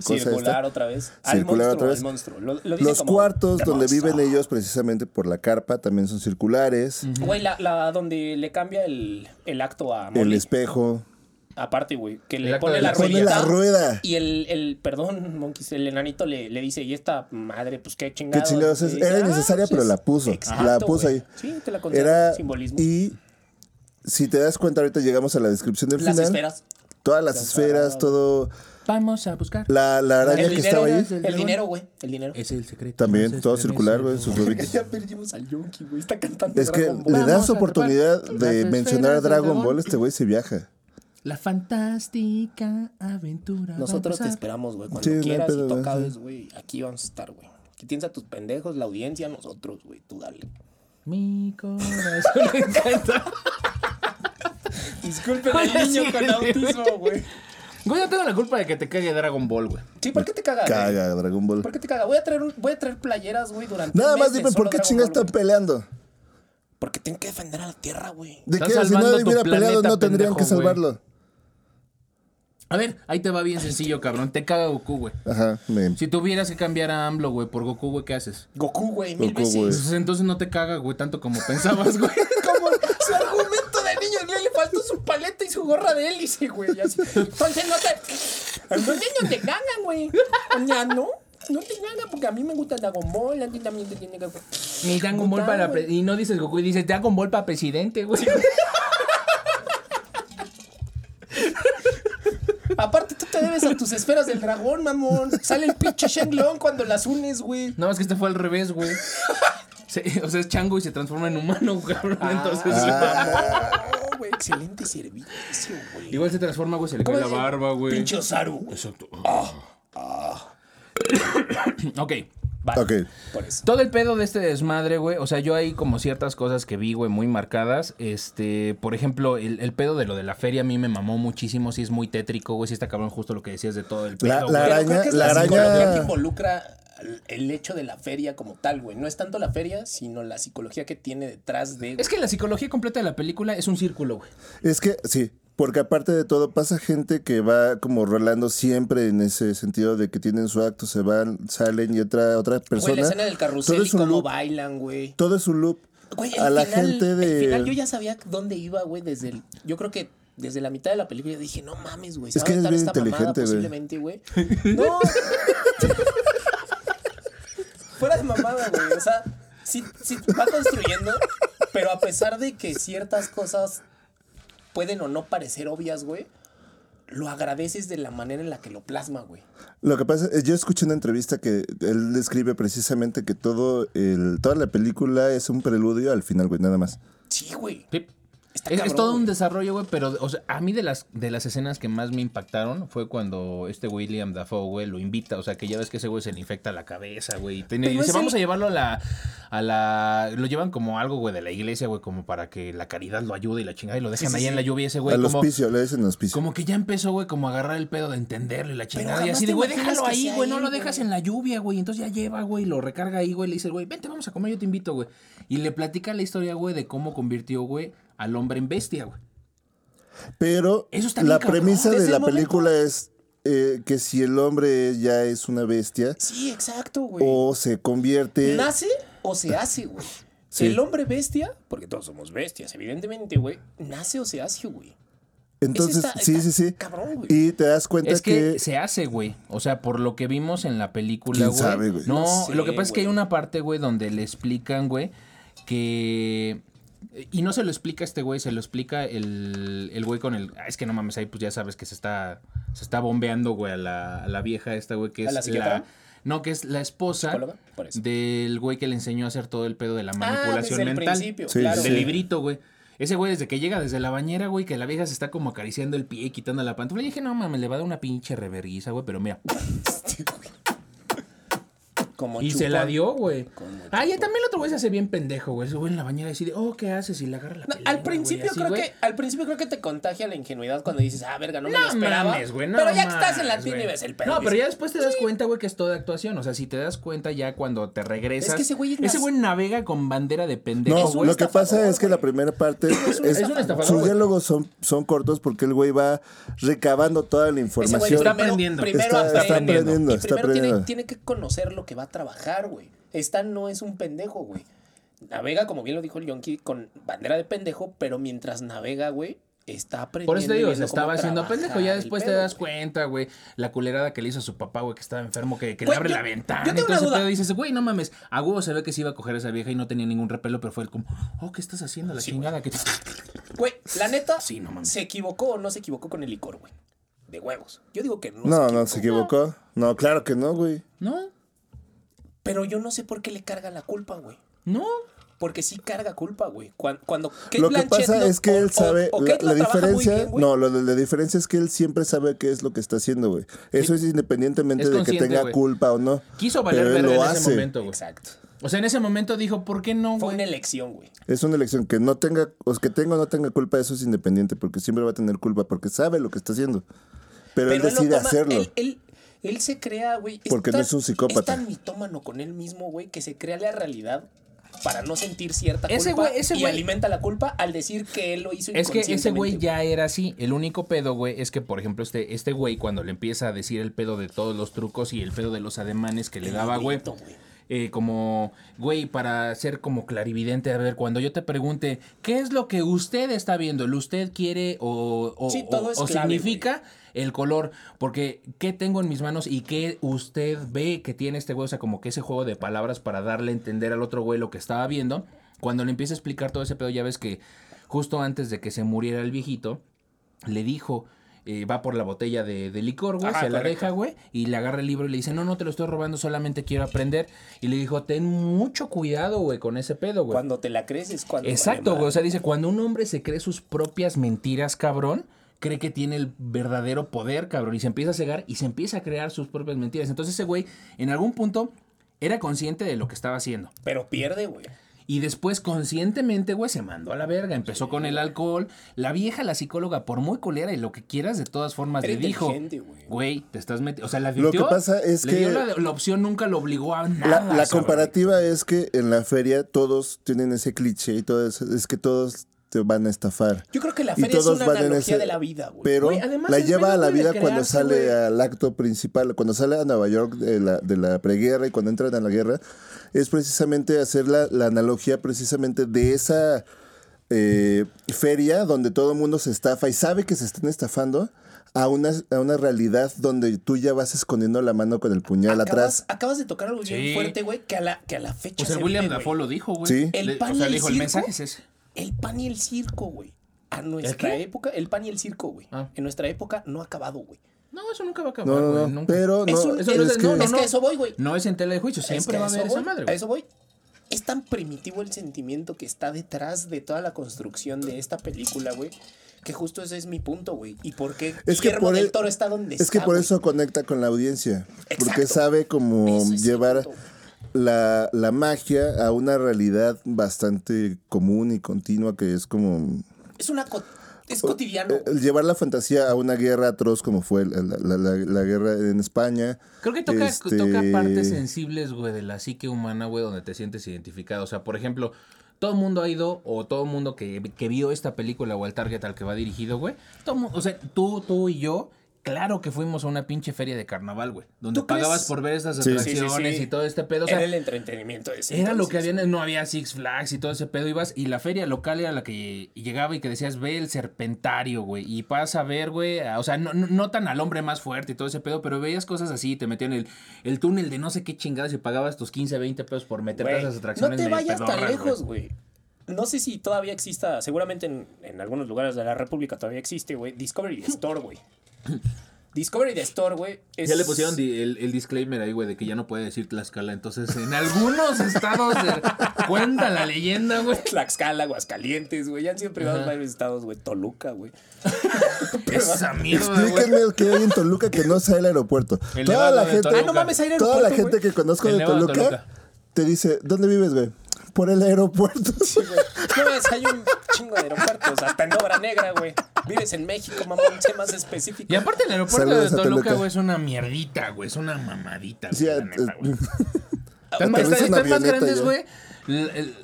Circular esta. otra vez. Al Circular monstruo, otra vez. al monstruo. Lo- lo dicen Los como, cuartos "The donde monster". viven ellos precisamente por la carpa también son circulares. Güey, la, la donde le cambia el, el acto a El espejo. Aparte, güey, que le pone la Pone ruedita. la rueda. Y el, el, perdón, Monkeys, el enanito le, le dice, y esta madre, pues qué chingados. Qué chingados es. Y dice, Era "Ah, innecesaria, pues, pero la puso. exacto, la puso ahí. Sí, te la concedo. Era Simbolismo. y si te das cuenta ahorita llegamos a la descripción del Las final. esferas. Todas las esferas, todo Vamos a buscar. la, la araña El que dinero, estaba ahí. el dinero, güey. El dinero. Es el secreto. También, Entonces, todo circular, güey, sus. Ya perdimos al Yonki, güey. Está cantando Es que Dragon Ball. le das oportunidad de mencionar a Dragon. Ball, este güey se viaja. La fantástica aventura. Nosotros te esperamos, güey. Cuando Sí, quieras pedo, y güey, tocabes, güey. Aquí vamos a estar, güey. Que tienes a tus pendejos, la audiencia, nosotros, güey. Tú dale. Mi corazón me encanta. Disculpen al niño con autismo, güey. Güey, yo tengo la culpa de que te cague Dragon Ball, güey. Sí, ¿por qué te cagas? güey? Caga Dragon Ball. ¿Por qué te cagas? Voy a traer, un- voy a traer playeras, güey, durante Nada más dime, ¿por qué chingas están peleando? Porque tengo que defender a la tierra, güey. ¿De qué? Si no hubiera peleado, no tendrían que güey. A ver, ahí te va bien sencillo, cabrón. Te caga Goku, güey. Ajá, me... Si tuvieras que cambiar a AMLO, güey, por Goku, güey, ¿qué haces? Goku, güey, mil Goku, veces. güey. Entonces no te caga, güey, tanto como pensabas, güey. Como su argumento de niño, le, le faltó su paleta y su gorra de hélice, güey. y así. Entonces no te. Los niños te cagan, güey. Ya no. No te cagan porque a mí me gusta Dragon Ball. A ti también te tiene que. Ni Dragon Ball para... Y no dices Goku, y dices Dragon Ball para presidente, güey. Te debes a tus esferas del dragón, mamón. Sale el pinche Shenlong cuando las unes, güey. No, es que este fue al revés, güey. Se- o sea, es chango y se transforma en humano, cabrón. Entonces, Ah, no, güey. Excelente servicio, güey. igual se transforma, güey, se le cae la dice? barba, güey. Pinche Osaru. Exacto. Ah. ok. Vale, Ok. Por eso. Todo el pedo de este desmadre, güey. O sea, yo hay como ciertas cosas que vi, güey, muy marcadas. Este, por ejemplo, el, el pedo de lo de la feria a mí me mamó muchísimo. Sí es muy tétrico, güey. Sí está cabrón justo lo que decías de todo el pedo. La- la araña- creo que es la la, araña- psicología que involucra el- el hecho de la feria como tal, güey. No es tanto la feria, sino la psicología que tiene detrás de. Es que la psicología completa de la película es un círculo, güey. Es que sí, porque aparte de todo pasa gente que va como rolando siempre en ese sentido de que tienen su acto, se van, salen y otra otra persona. Güey, la escena del carrusel todo y es un cómo loop, bailan, güey. todo es un loop. Güey, a la gente de final yo ya sabía dónde iba, güey, desde el. Yo creo que desde la mitad de la película dije, no mames, güey. Es que aventar bien esta inteligente, güey. Posiblemente, güey. No. Fuera de mamada, güey. O sea, sí, sí va construyendo, pero a pesar de que ciertas cosas pueden o no parecer obvias, güey. lo agradeces de la manera en la que lo plasma, güey. Lo que pasa es, yo escuché una entrevista que él describe precisamente que todo el, toda la película es un preludio al final, güey, nada más. Sí, güey. Sí. Está Es, todo un desarrollo, güey, pero o sea, a mí de las, de las escenas que más me impactaron fue cuando este William Dafoe, güey, lo invita, o sea, que ya ves que ese güey se le infecta la cabeza, güey, y, tiene- y dice, vamos a llevarlo a la, a la, lo llevan como algo, güey, de la iglesia, güey, como para que la caridad lo ayude y la chingada, y lo dejan sí, ahí sí. en la lluvia ese güey, Al como, hospicio, le dicen hospicio. como que ya empezó, güey, como a agarrar el pedo de entenderlo y la chingada, y así de, güey, déjalo ahí, güey, no lo dejas en la lluvia, güey, entonces ya lleva, güey, lo recarga ahí, güey, le dice, güey, vente, vamos a comer, yo te invito, güey, y le platica la historia, güey, de cómo convirtió, güey, al hombre en bestia, güey. Pero Eso está la cabrón. premisa de la momento- película es eh, que si el hombre ya es una bestia Sí, exacto, güey. o se convierte... ¿Nace o se hace, güey? Sí. El hombre bestia, porque todos somos bestias, evidentemente, güey. ¿Nace o se hace, güey? Entonces, está- sí, está sí, sí. cabrón, güey. y te das cuenta Es que, que... se hace, güey. O sea, por lo que vimos en la película, ¿Quién güey. sabe, güey? No, No sé, lo que pasa es que hay una parte, güey, donde le explican, güey, que. Y no se lo explica este güey, se lo explica el, el güey con el. ah, es que no mames, ahí pues ya sabes que se está. Se está bombeando, güey, a la, a la vieja esta, güey, que ¿A es la psiquiatra? No, que es la esposa del güey que le enseñó a hacer todo el pedo de la Ah, manipulación desde el mental. principio, Sí, claro. Del sí. librito, güey. Ese güey desde que llega desde la bañera, güey, que la vieja se está como acariciando el pie y quitando la pantufla. Y dije, no mames, le va a dar una pinche reverguiza, güey, pero mira. Como Y se la dio, güey. Ah, y chupón. también el otro güey se hace bien pendejo, güey. Ese güey en la bañera decide, oh, ¿qué haces? Y le agarra la No, pelea, al principio güey, así, creo güey. que al principio creo que te contagia la ingenuidad cuando dices, ah, verga, no me lo esperaba. mames, güey, no pero ya que estás en la tina y ves el pedo. No, pero ya después te das cuenta, güey, que es toda actuación. O sea, si te das cuenta ya cuando te regresas. Es que ese güey es Ese güey navega con bandera de pendejo, No, güey. lo que pasa es que la primera parte es, sus diálogos son, son cortos porque el güey va recabando toda la Ese güey información. está primero- aprendiendo. Primero Está- está aprende. aprendiendo, está primero tiene, aprendiendo. tiene que conocer lo que va a trabajar, güey. Esta no es un pendejo, güey. Navega, como bien lo dijo el Yonki, con bandera de pendejo, pero mientras navega, güey, está aprendiendo. Por eso te digo, se estaba haciendo pendejo. Ya después te das güey. cuenta, güey, la culerada que le hizo a su papá, güey, que estaba enfermo, que, que le Güey, abre yo- la ventana. yo tengo una Entonces duda. pedo dices, güey, no mames. A huevo se ve que se iba a coger a esa vieja y no tenía ningún repelo, pero fue el como, oh, ¿qué estás haciendo? La chingada que. Güey, la neta, Sí, no mames. ¿se equivocó o no se equivocó con el licor, güey? De huevos. Yo digo que no. No, no, se equivocó. No, claro que no, güey. No, Pero yo no sé por qué le carga la culpa, güey. no. Porque sí carga culpa, güey. Cuan- Cuando, Kate Lo que Blanchett pasa es que él o- sabe, o la, la diferencia, bien, no, lo de la diferencia es que él siempre sabe qué es lo que está haciendo, güey. Eso es independientemente Es de que tenga culpa o no. Quiso valer pero él verga lo en ese momento, güey. Exacto. O sea, en ese momento dijo, ¿por qué no, Fue una elección, güey. Es una elección que no tenga, o que tenga o no tenga culpa, eso es independiente, porque siempre va a tener culpa, porque sabe lo que está haciendo. Pero, él Pero él lo decide toma- hacerlo. Él, él- él se crea, güey. Porque no tan- es un psicópata. Es tan mitómano con él mismo, güey, que se crea la realidad para no sentir cierta Ese culpa güey- ese y alimenta la culpa al decir que él lo hizo Es que ese güey ya era así. El único pedo, güey, es que, por ejemplo, este, este güey, cuando le empieza a decir el pedo de todos los trucos y el pedo de los ademanes que le El daba, güey. eh, como, güey, para ser como clarividente, a ver, cuando yo te pregunte, ¿qué es lo que usted está viendo? ¿El usted quiere o, o, Sí, todo o- es o clave, significa el color? Porque, ¿qué tengo en mis manos y qué usted ve que tiene este güey? O sea, como que ese juego de palabras para darle a entender al otro güey lo que estaba viendo. Cuando le empieza a explicar todo ese pedo, ya ves que justo antes de que se muriera el viejito, le dijo, eh, va por la botella de, de licor, güey, Ajá, se la correcto. deja, güey, y le agarra el libro y le dice, no, no te lo estoy robando, solamente quiero aprender. Y le dijo, ten mucho cuidado, güey, con ese pedo, güey. Cuando te la crees es cuando. Exacto, güey. O sea, dice, cuando un hombre se cree sus propias mentiras, cabrón, cree que tiene el verdadero poder, cabrón, y se empieza a cegar y se empieza a crear sus propias mentiras. Entonces ese güey, en algún punto, era consciente de lo que estaba haciendo. Pero pierde, güey. Y después, conscientemente, güey, se mandó a la verga. Empezó con el alcohol. La vieja, la psicóloga, por muy colera y lo que quieras, de todas formas, Era le dijo, güey. güey, te estás metiendo. O sea, la Lo que pasa es le que- dio la, la opción, nunca lo obligó a La, nada. la cabrón. comparativa es que en la feria todos tienen ese cliché y todo eso, es que todos te van a estafar. Yo creo que la feria es una analogía ese- de la vida, güey. Pero Güey, además la lleva a la vida cuando sale güey. al acto principal, cuando sale a Nueva York de la, de la preguerra y cuando entran a la guerra, es precisamente hacer la, la analogía precisamente de esa eh, feria donde todo el mundo se estafa y sabe que se están estafando a una, a una realidad donde tú ya vas escondiendo la mano con el puñal acabas, atrás. acabas de tocar algo bien Sí. fuerte, güey, que a la, que a la fecha. Pues el se William Dafoe lo dijo, güey. Sí. El Le- pan o sea, y el le dijo, el circo. mensaje es ese. El pan y el circo, güey. A nuestra época, el pan y el circo, güey. Ah. En nuestra época no ha acabado, güey. No, eso nunca va a acabar, No, no, güey. no. Pero no, Es un- Eso es no es- que- no, es que eso voy, güey. No es en tela de juicio, Es siempre que va a haber esa madre, A eso voy. Es tan primitivo el sentimiento que está detrás de toda la construcción de esta película, güey. Que justo ese es mi punto, güey. ¿Y por qué Es que por del e- Toro está donde Es está, que por eso conecta con la audiencia. Porque sabe cómo es llevar cierto. La, la magia a una realidad bastante común y continua que es como... Es una... co- es cotidiano. eh, llevar la fantasía a una guerra atroz como fue la, la- la- la guerra en España. Creo que toca, Este- toca partes sensibles, güey, de la psique humana, güey, donde te sientes identificado. O sea, por ejemplo, todo el mundo ha ido, o todo el mundo que, que vio esta película o el target al que va dirigido, güey. todo O sea, tú, tú y yo, claro que fuimos a una pinche feria de carnaval, güey. Donde pagabas por ver esas Sí. Sí, sí, sí, atracciones sí. y todo este pedo. O Era el entretenimiento de ese Era lo que había, no había Six Flags y todo ese pedo, ibas, y la feria local era la que llegaba y que decías, ve el serpentario, güey, y vas a ver, güey, o sea, no, no, no tan al hombre más fuerte y todo ese pedo, pero veías cosas así, te metían el, el túnel de no sé qué chingadas y pagabas tus 15, 20 pesos por meterte a esas atracciones. No te vayas tan lejos, güey. No sé si todavía exista, seguramente en, en algunos lugares de la República todavía existe, güey. Discovery Store, güey. Discovery Store, güey. es- Ya le pusieron di- el, el disclaimer ahí, güey, de que ya no puede decir Tlaxcala. Entonces, en algunos estados de- cuenta la leyenda, güey. Tlaxcala, Aguascalientes, güey. Ya han sido privados varios estados, güey. Toluca, güey. Esa mierda, güey. Explíquenme qué hay en Toluca que no sea el aeropuerto. El toda Nevado la de gente. Ah, no mames, hay toda la aeropuerto, gente güey. que conozco El de Nevado de Toluca, Toluca. Te dice, ¿dónde vives, güey? Por el aeropuerto. No mames, hay un chingo de aeropuertos. Hasta en Obra Negra, güey. Vives en México, mamón. Sé más específico. Y aparte el aeropuerto Saludos de Toluca, güey, es una mierdita, güey. Es una mamadita, güey. Sí, la eh, neta, güey. eh, Están, más grandes, güey.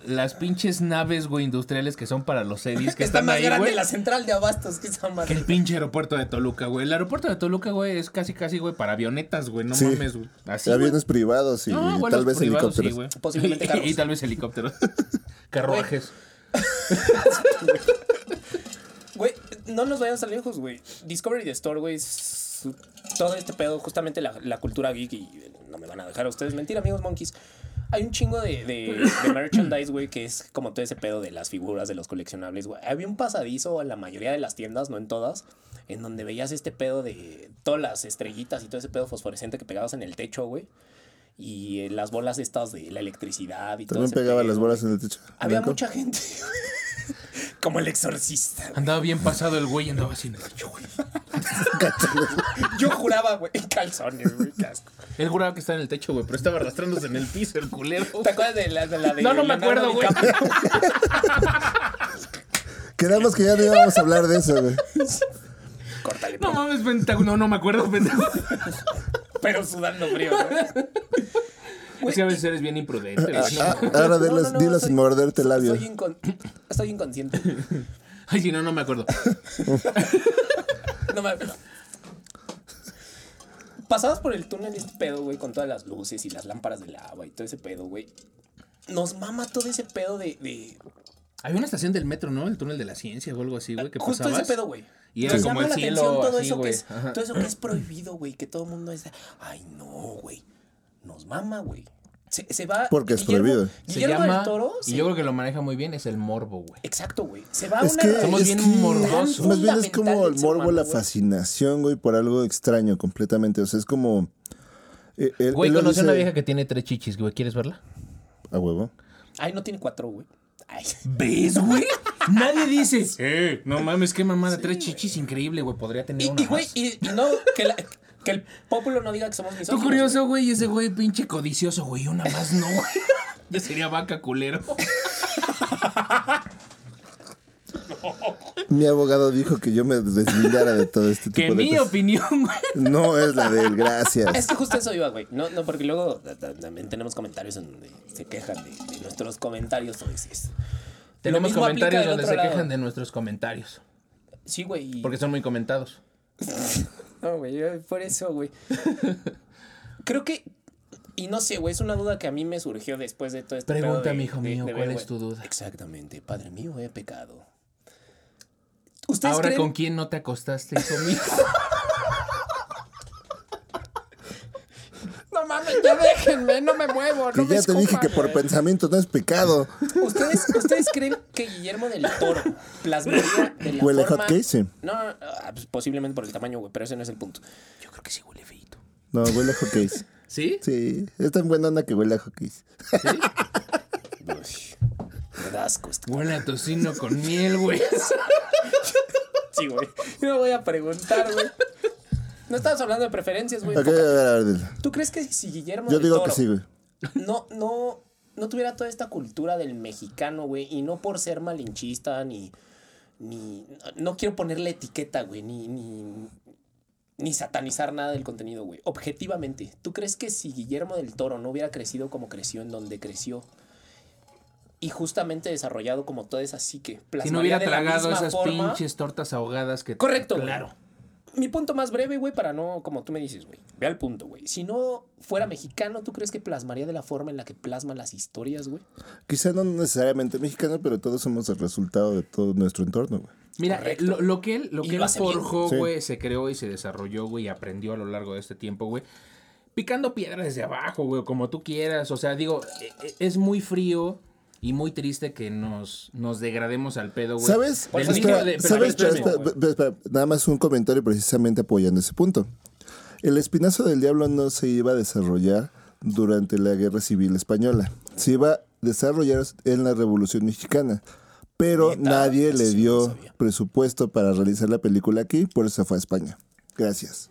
Las pinches naves, güey, industriales que son para los sedis que Está están más ahí, grande güey. la central de abastos que esa madre. Que el pinche aeropuerto de Toluca, güey. El aeropuerto de Toluca, güey, es casi, casi, güey, para avionetas, güey. No Sí. mames, güey. Así, güey. aviones privados y No, tal vez privados, sí, helicópteros. güey. Posiblemente Y- carros. Y, tal vez helicópteros. Carruajes. Güey, no nos vayamos tan lejos, güey. Discovery the Store, güey, es todo este pedo, justamente la, la cultura geek y eh, no me van a dejar a ustedes mentir, amigos monkeys. Hay un chingo de, de, de merchandise, güey, que es como todo ese pedo de las figuras, de los coleccionables, güey. Había un pasadizo en la mayoría de las tiendas, no en todas, en donde veías este pedo de todas las estrellitas y todo ese pedo fosforescente que pegabas en el techo, güey. Y eh, las bolas estas de la electricidad y todo También pegaba pedo, las bolas en el techo. Había blanco. mucha gente. Como el exorcista. güey. Andaba bien pasado el güey, andaba así en el techo, güey. Yo juraba, güey, en calzones, güey, qué asco. Él juraba que estaba en el techo, güey, pero estaba arrastrándose en el piso, el culero. ¿Te acuerdas de la de la de No, no me acuerdo, güey. Quedamos que ya no íbamos a hablar de eso, güey. Córtale, No pero- mames, pendejo. No, no me acuerdo, pendejo. pero sudando frío, ¿no? Es que a veces eres bien imprudente, güey. Ah, ahora dilos, No, no, no, dilos soy- sin morderte el labio. Estoy, incon- estoy inconsciente. Ay, si no, no me acuerdo. No me acuerdo. Pasabas por el túnel este pedo, güey, con todas las luces y las lámparas del agua y todo ese pedo, güey. Nos mama todo ese pedo de. de Había una estación del metro, ¿no? El túnel de la ciencia o algo así, güey, que justo pasabas. ese pedo, güey. Y era como llama el la cielo atención todo así, eso que güey. es, todo eso que es prohibido, güey, que todo el mundo es de, ay, no, güey. Nos mama, güey. Se, se va. Porque es Guillermo- prohibido. Se llama, del Toro. y yo creo que lo maneja muy bien, es el morbo, güey. Exacto, güey. Se va a Es una que, Somos es bien que morbosos. Más bien es como el morbo, humano, la fascinación, güey, por algo extraño completamente. O sea, es como. eh, él- Güey, conocí a una vieja que tiene tres chichis, güey. ¿Quieres verla? A huevo. Ay, no tiene cuatro, güey. Ay. ¿Ves, güey? Nadie dice. Eh, no mames, qué mamada. tres chichis, increíble, güey. Podría tener Y, una y, güey, y no, que, la- que el pueblo no diga que somos Tú misóginos. curioso, güey, y ese güey pinche codicioso, güey. Una más no, güey. Ya sería vaca culero. Mi abogado dijo que yo me deslindara de todo este tipo Que de mi cosas. opinión, güey. No es la de él, Es gracias. que justo eso iba, güey. No, no, porque luego ta- ta- también tenemos comentarios en donde se quejan de, de nuestros comentarios o dices. Tenemos comentarios donde se lado. quejan de nuestros comentarios. Sí, güey. Porque son muy comentados. No, güey, por eso, güey. Creo que. Y no sé, güey, es una duda que a mí me surgió después de todo de- mijo de- mío, de ¿cuál ver, es tu duda? Exactamente, padre mío, he pecado. ¿Ustedes Ahora, creen? ¿con quién no te acostaste, hijo mío? mames, ya déjenme, no me muevo, Que no me ya te dije que por pensamiento no es pecado. ¿Ustedes, ¿Ustedes creen que Guillermo del Toro plasmaría de la Huele forma... hot cake, sí. No, no, ah, pues posiblemente por el tamaño, güey, pero ese no es el punto. Yo creo que sí huele feito. No, huele a hotcakes. ¿Sí? Sí, es tan buena onda que huele a hotcakes. Uy, me da asco esto. Huele a tocino con miel, güey. Sí, güey. Yo me voy a preguntar, güey. No estamos hablando de preferencias, güey. Ok, a ver, a ver, a ver. ¿Tú crees que si Guillermo Yo del digo Toro que sí, güey. no, no, no tuviera toda esta cultura del mexicano, güey, y no por ser malinchista, ni, ni, no quiero ponerle etiqueta, güey, ni, ni, ni satanizar nada del contenido, güey. Objetivamente, ¿tú crees que si Guillermo del Toro no hubiera crecido como creció, en donde creció, y justamente desarrollado como toda esa psique, Si no hubiera de la tragado esas forma? pinches tortas ahogadas que... Correcto. Claro. Mi punto más breve, güey, para no, como tú me dices, güey. Ve al punto, güey. Si no fuera mexicano, ¿tú crees que plasmaría de la forma en la que plasma las historias, güey? Quizá no necesariamente mexicano, pero todos somos el resultado de todo nuestro entorno, güey. Mira, eh, lo, lo que él, lo Y que lo él forjó, Sí. güey, se creó y se desarrolló, güey, y aprendió a lo largo de este tiempo, güey. Picando piedras desde abajo, güey, como tú quieras. O sea, digo, eh, eh, es muy frío y muy triste que nos, nos degrademos al pedo, güey. ¿Sabes? Por Del eso Espera, de- pero, ¿sabes? espérame, Espera, espérame. espera, espera, espera. Nada más un comentario precisamente apoyando ese punto. El espinazo del diablo no se iba a desarrollar durante la Guerra Civil Española. Se iba a desarrollar en la Revolución Mexicana. Pero Neta, nadie le no dio presupuesto para realizar la película aquí, por eso fue a España. Gracias.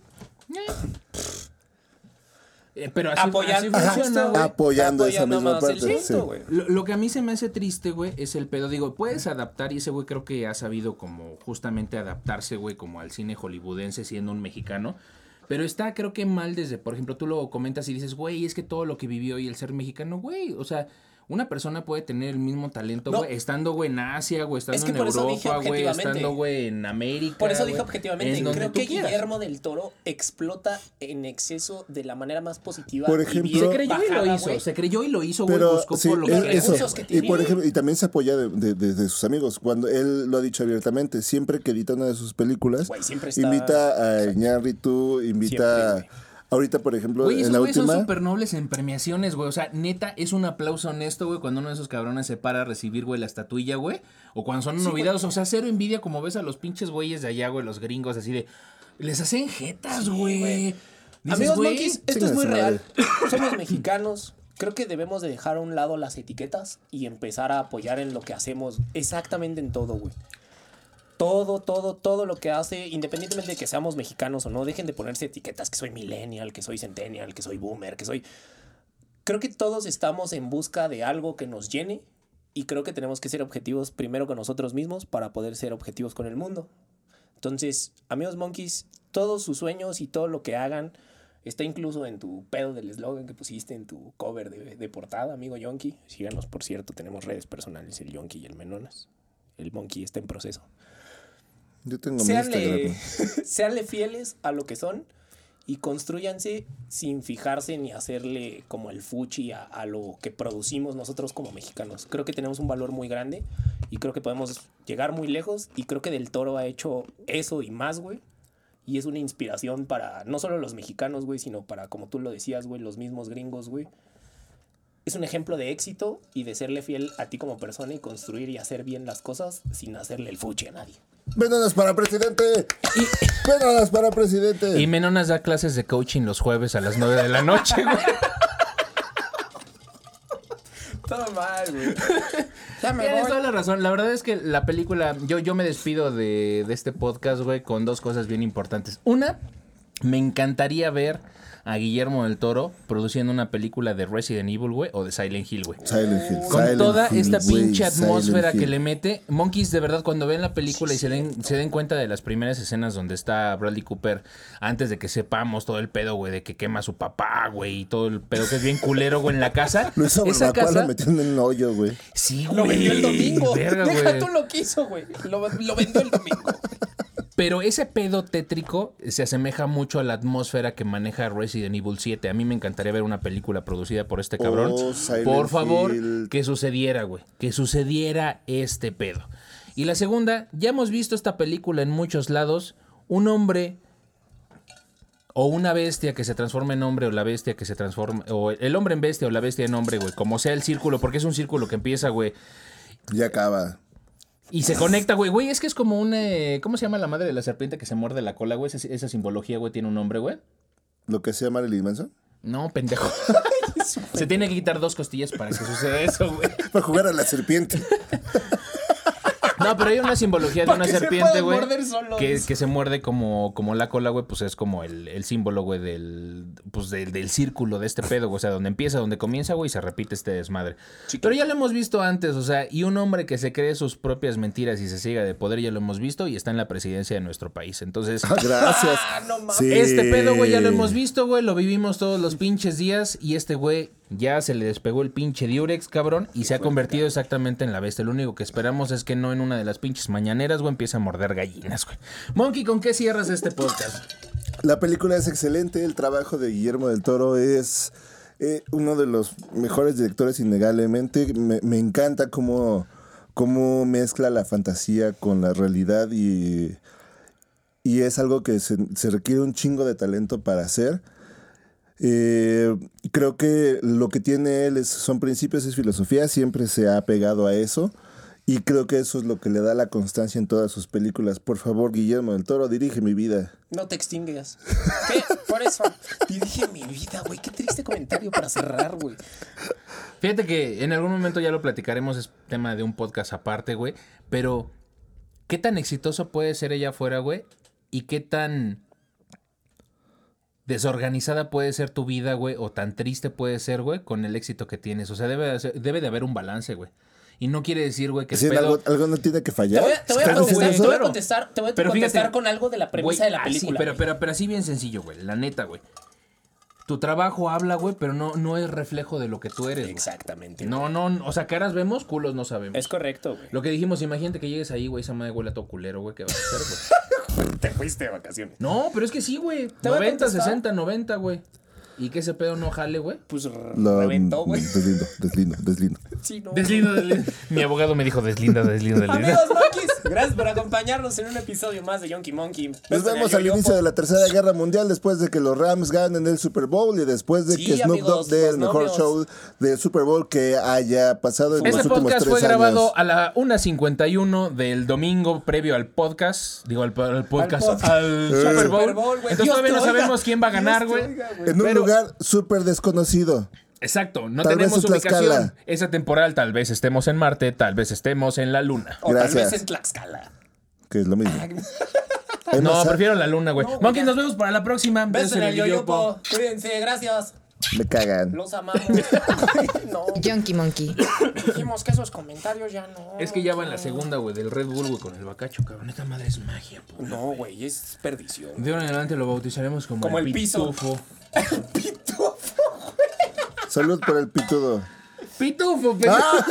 Eh, pero así, Apoyando, así funciona, güey. Apoyando esa misma parte, sí. Lo, lo que a mí se me hace triste, güey, es el pedo. Digo, puedes adaptar y ese güey creo que ha sabido como justamente adaptarse, güey, como al cine hollywoodense siendo un mexicano. Pero está creo que mal desde, por ejemplo, tú lo comentas y dices, güey, es que todo lo que vivió y el ser mexicano, güey, o sea... Una persona puede tener el mismo talento, No. estando, güey, en Asia, güey, estando Es que en Europa, güey, estando, güey, en América. Por eso dije güey, objetivamente, en donde creo que quieras. Guillermo del Toro explota en exceso de la manera más positiva. Por y ejemplo- Se creyó y lo hizo, se creyó y lo hizo, güey, Pero buscó sí, por los eso. recursos que Y tiene. por ejemplo, y también se apoya de, de- de- de sus amigos. Cuando él lo ha dicho abiertamente, siempre que edita una de sus películas, Güey, siempre está- invita a Iñárritu, invita Siempre, ahorita, por ejemplo, Güey, en esos la güeyes son última. súper nobles en premiaciones, güey. O sea, neta, es un aplauso honesto, güey, cuando uno de esos cabrones se para a recibir, güey, la estatuilla, güey. O cuando son novidados. O sea, cero envidia como ves a los pinches güeyes de allá, güey, los gringos, así de... Les hacen jetas, güey. güey. Dices, Amigos güey, monkeys, esto es muy real. Somos mexicanos. Creo que debemos de dejar a un lado las etiquetas y empezar a apoyar en lo que hacemos. Exactamente en todo, güey. Todo, todo, todo lo que hace, independientemente de que seamos mexicanos o no, dejen de ponerse etiquetas que soy millennial, que soy centennial, que soy boomer, que soy... Creo que todos estamos en busca de algo que nos llene y creo que tenemos que ser objetivos primero con nosotros mismos para poder ser objetivos con el mundo. Entonces, amigos monkeys, todos sus sueños y todo lo que hagan está incluso en tu pedo del eslogan que pusiste en tu cover de, portada, amigo Yonki. Síganos, por cierto, tenemos redes personales, el Yonki y el Menonas. El Monkey está en proceso. Yo tengo mi Seanle, Instagram. seanle fieles a lo que son y construyanse sin fijarse ni hacerle como el fuchi a, a lo que producimos nosotros como mexicanos. Creo que tenemos un valor muy grande y creo que podemos llegar muy lejos y creo que Del Toro ha hecho eso y más, güey. Y es una inspiración para no solo los mexicanos, güey, sino para, como tú lo decías, güey, los mismos gringos, güey. Es un ejemplo de éxito y de serle fiel a ti como persona y construir y hacer bien las cosas sin hacerle el fuchi a nadie. ¡Vénonas para presidente! ¡Vénonas para presidente! Y Menonas da clases de coaching los jueves a las 9 de la noche, güey. Todo mal, güey. ya me Tienes voy. toda la razón. La verdad es que la película, yo, yo me despido de, de este podcast, güey, con dos cosas bien importantes. Una, me encantaría ver a Guillermo del Toro produciendo una película de Resident Evil, güey, o de Silent Hill, güey. Silent Hill. Con Silent toda Hill, esta pinche atmósfera que le mete, Monkeys de verdad cuando ven la película y se den, se den cuenta de las primeras escenas donde está Bradley Cooper, antes de que sepamos todo el pedo, güey, de que quema a su papá, güey, y todo el pedo que es bien culero, güey, en la casa. Lo hizo Esa barbacoa, casa, lo metió en el hoyo, güey. sí, güey. Lo vendió el domingo. verga, Deja tú lo quiso, güey. Lo, lo vendió el domingo. Pero ese pedo tétrico se asemeja mucho a la atmósfera que maneja Resident Evil 7. A mí me encantaría ver una película producida por este cabrón. Oh, por favor, Hill. que sucediera, güey. Que sucediera este pedo. Y la segunda, ya hemos visto esta película en muchos lados. Un hombre o una bestia que se transforma en hombre o la bestia que se transforma, o el hombre en bestia o la bestia en hombre, güey, como sea el círculo, porque es un círculo que empieza, güey, Ya acaba. Y se conecta, güey, güey, es que es como un, eh, ¿cómo se llama la madre de la serpiente que se muerde la cola, güey? Esa, esa simbología, güey, tiene un nombre, güey. Lo que sea Marilyn Manson. No, pendejo. se tiene que quitar dos costillas para que suceda eso, güey. Para jugar a la serpiente. No, pero hay una simbología de una serpiente, güey. Que, que se muerde como, como la cola, güey, pues es como el, el símbolo, güey, del, pues del, del círculo de este pedo, güey. O sea, donde empieza, donde comienza, güey, y se repite este desmadre. Pero ya lo hemos visto antes, o sea, y un hombre que se cree sus propias mentiras y se siga de poder, ya lo hemos visto y está en la presidencia de nuestro país. Entonces, Ah, Gracias. Ah, no mames. Sí. este pedo, güey, ya lo hemos visto, güey, lo vivimos todos los pinches días y este güey ya se le despegó el pinche Diurex, cabrón, y se ha convertido exactamente en la bestia. Lo único que esperamos es que no en una de las pinches mañaneras, güey, empiece a morder gallinas, güey. Monkey, ¿con qué cierras este podcast? La película es excelente, el trabajo de Guillermo del Toro es eh, uno de los mejores directores innegablemente. Me, me encanta cómo, cómo mezcla la fantasía con la realidad y, y es algo que se, se requiere un chingo de talento para hacer. Eh, creo que lo que tiene él es, son principios, es filosofía, siempre se ha pegado a eso. Y creo que eso es lo que le da la constancia en todas sus películas. Por favor, Guillermo del Toro, dirige mi vida. No te extingues. ¿Qué? Por eso. Dirige mi vida, güey. Qué triste comentario para cerrar, güey. Fíjate que en algún momento ya lo platicaremos, es tema de un podcast aparte, güey. Pero, ¿qué tan exitoso puede ser ella afuera, güey? ¿Y qué tan desorganizada puede ser tu vida, güey? O tan triste puede ser, güey, con el éxito que tienes. O sea, debe de, ser- debe de haber un balance, güey. Y no quiere decir, güey, que Es el decir, pedo... algo, algo no tiene que Te fallar. voy a, te voy a contestar, te voy a contestar, te voy a Pero contestar fíjate, con algo de la premisa Güey, de la así, película. pero, pero, pero así bien sencillo, güey. La neta, güey. Tu trabajo habla, güey, pero no, no es reflejo de lo que tú eres, güey. Exactamente. No, no, o sea, caras vemos, culos no sabemos. Es correcto, güey. Lo que dijimos, imagínate que llegues ahí, güey, esa madre huele a todo culero, güey, ¿qué vas a hacer, güey? Te fuiste de vacaciones. No, pero es que sí, güey. Te voy a 90, contestar. 60, 90, güey. ¿Y que ese pedo no jale, güey? Pues Lo- reventó, güey. Deslindo, deslindo, deslindo. Sí, no. Deslinda, deslinda. Mi abogado me dijo deslinda, deslinda, deslinda. Amigos monkeys, gracias por acompañarnos en un episodio más de Yonky Monkey. Nos vemos al inicio de la Tercera Guerra Mundial después de que los Rams ganen el Super Bowl y después de Sí, que Snoop Dogg dé el mejor novios. show del Super Bowl que haya pasado en Este los últimos podcast tres fue grabado años. a la 1.51 del domingo previo al podcast. Digo, al, al podcast. podcast. Al, Super Bowl. Super Bowl, güey. Entonces Dios todavía no sabemos quién va a ganar, güey. En un Pero- lugar súper desconocido. Exacto, no Tal tenemos ubicación. Esa temporal tal vez estemos en Marte, tal vez estemos en la Luna. O tal vez en Tlaxcala. Que es lo mismo. No, prefiero la Luna, güey. No, Monkey, nos vemos para la próxima. Besos en el yoyopo. Cuídense, gracias. Me cagan. Los amamos. no, Junkie Monkey. dijimos que esos comentarios ya no. Es que ya va en la segunda, güey, del Red Bull, güey, con el bacacho, cabrón. Esta madre es magia, po. No, güey, es perdición. De ahora en adelante lo bautizaremos como, Como el piso. pitufo. Salud por el pitudo. Pitufo, pe- Ah.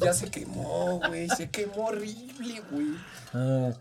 Ya se quemó, güey. Se quemó horrible, güey. Ah,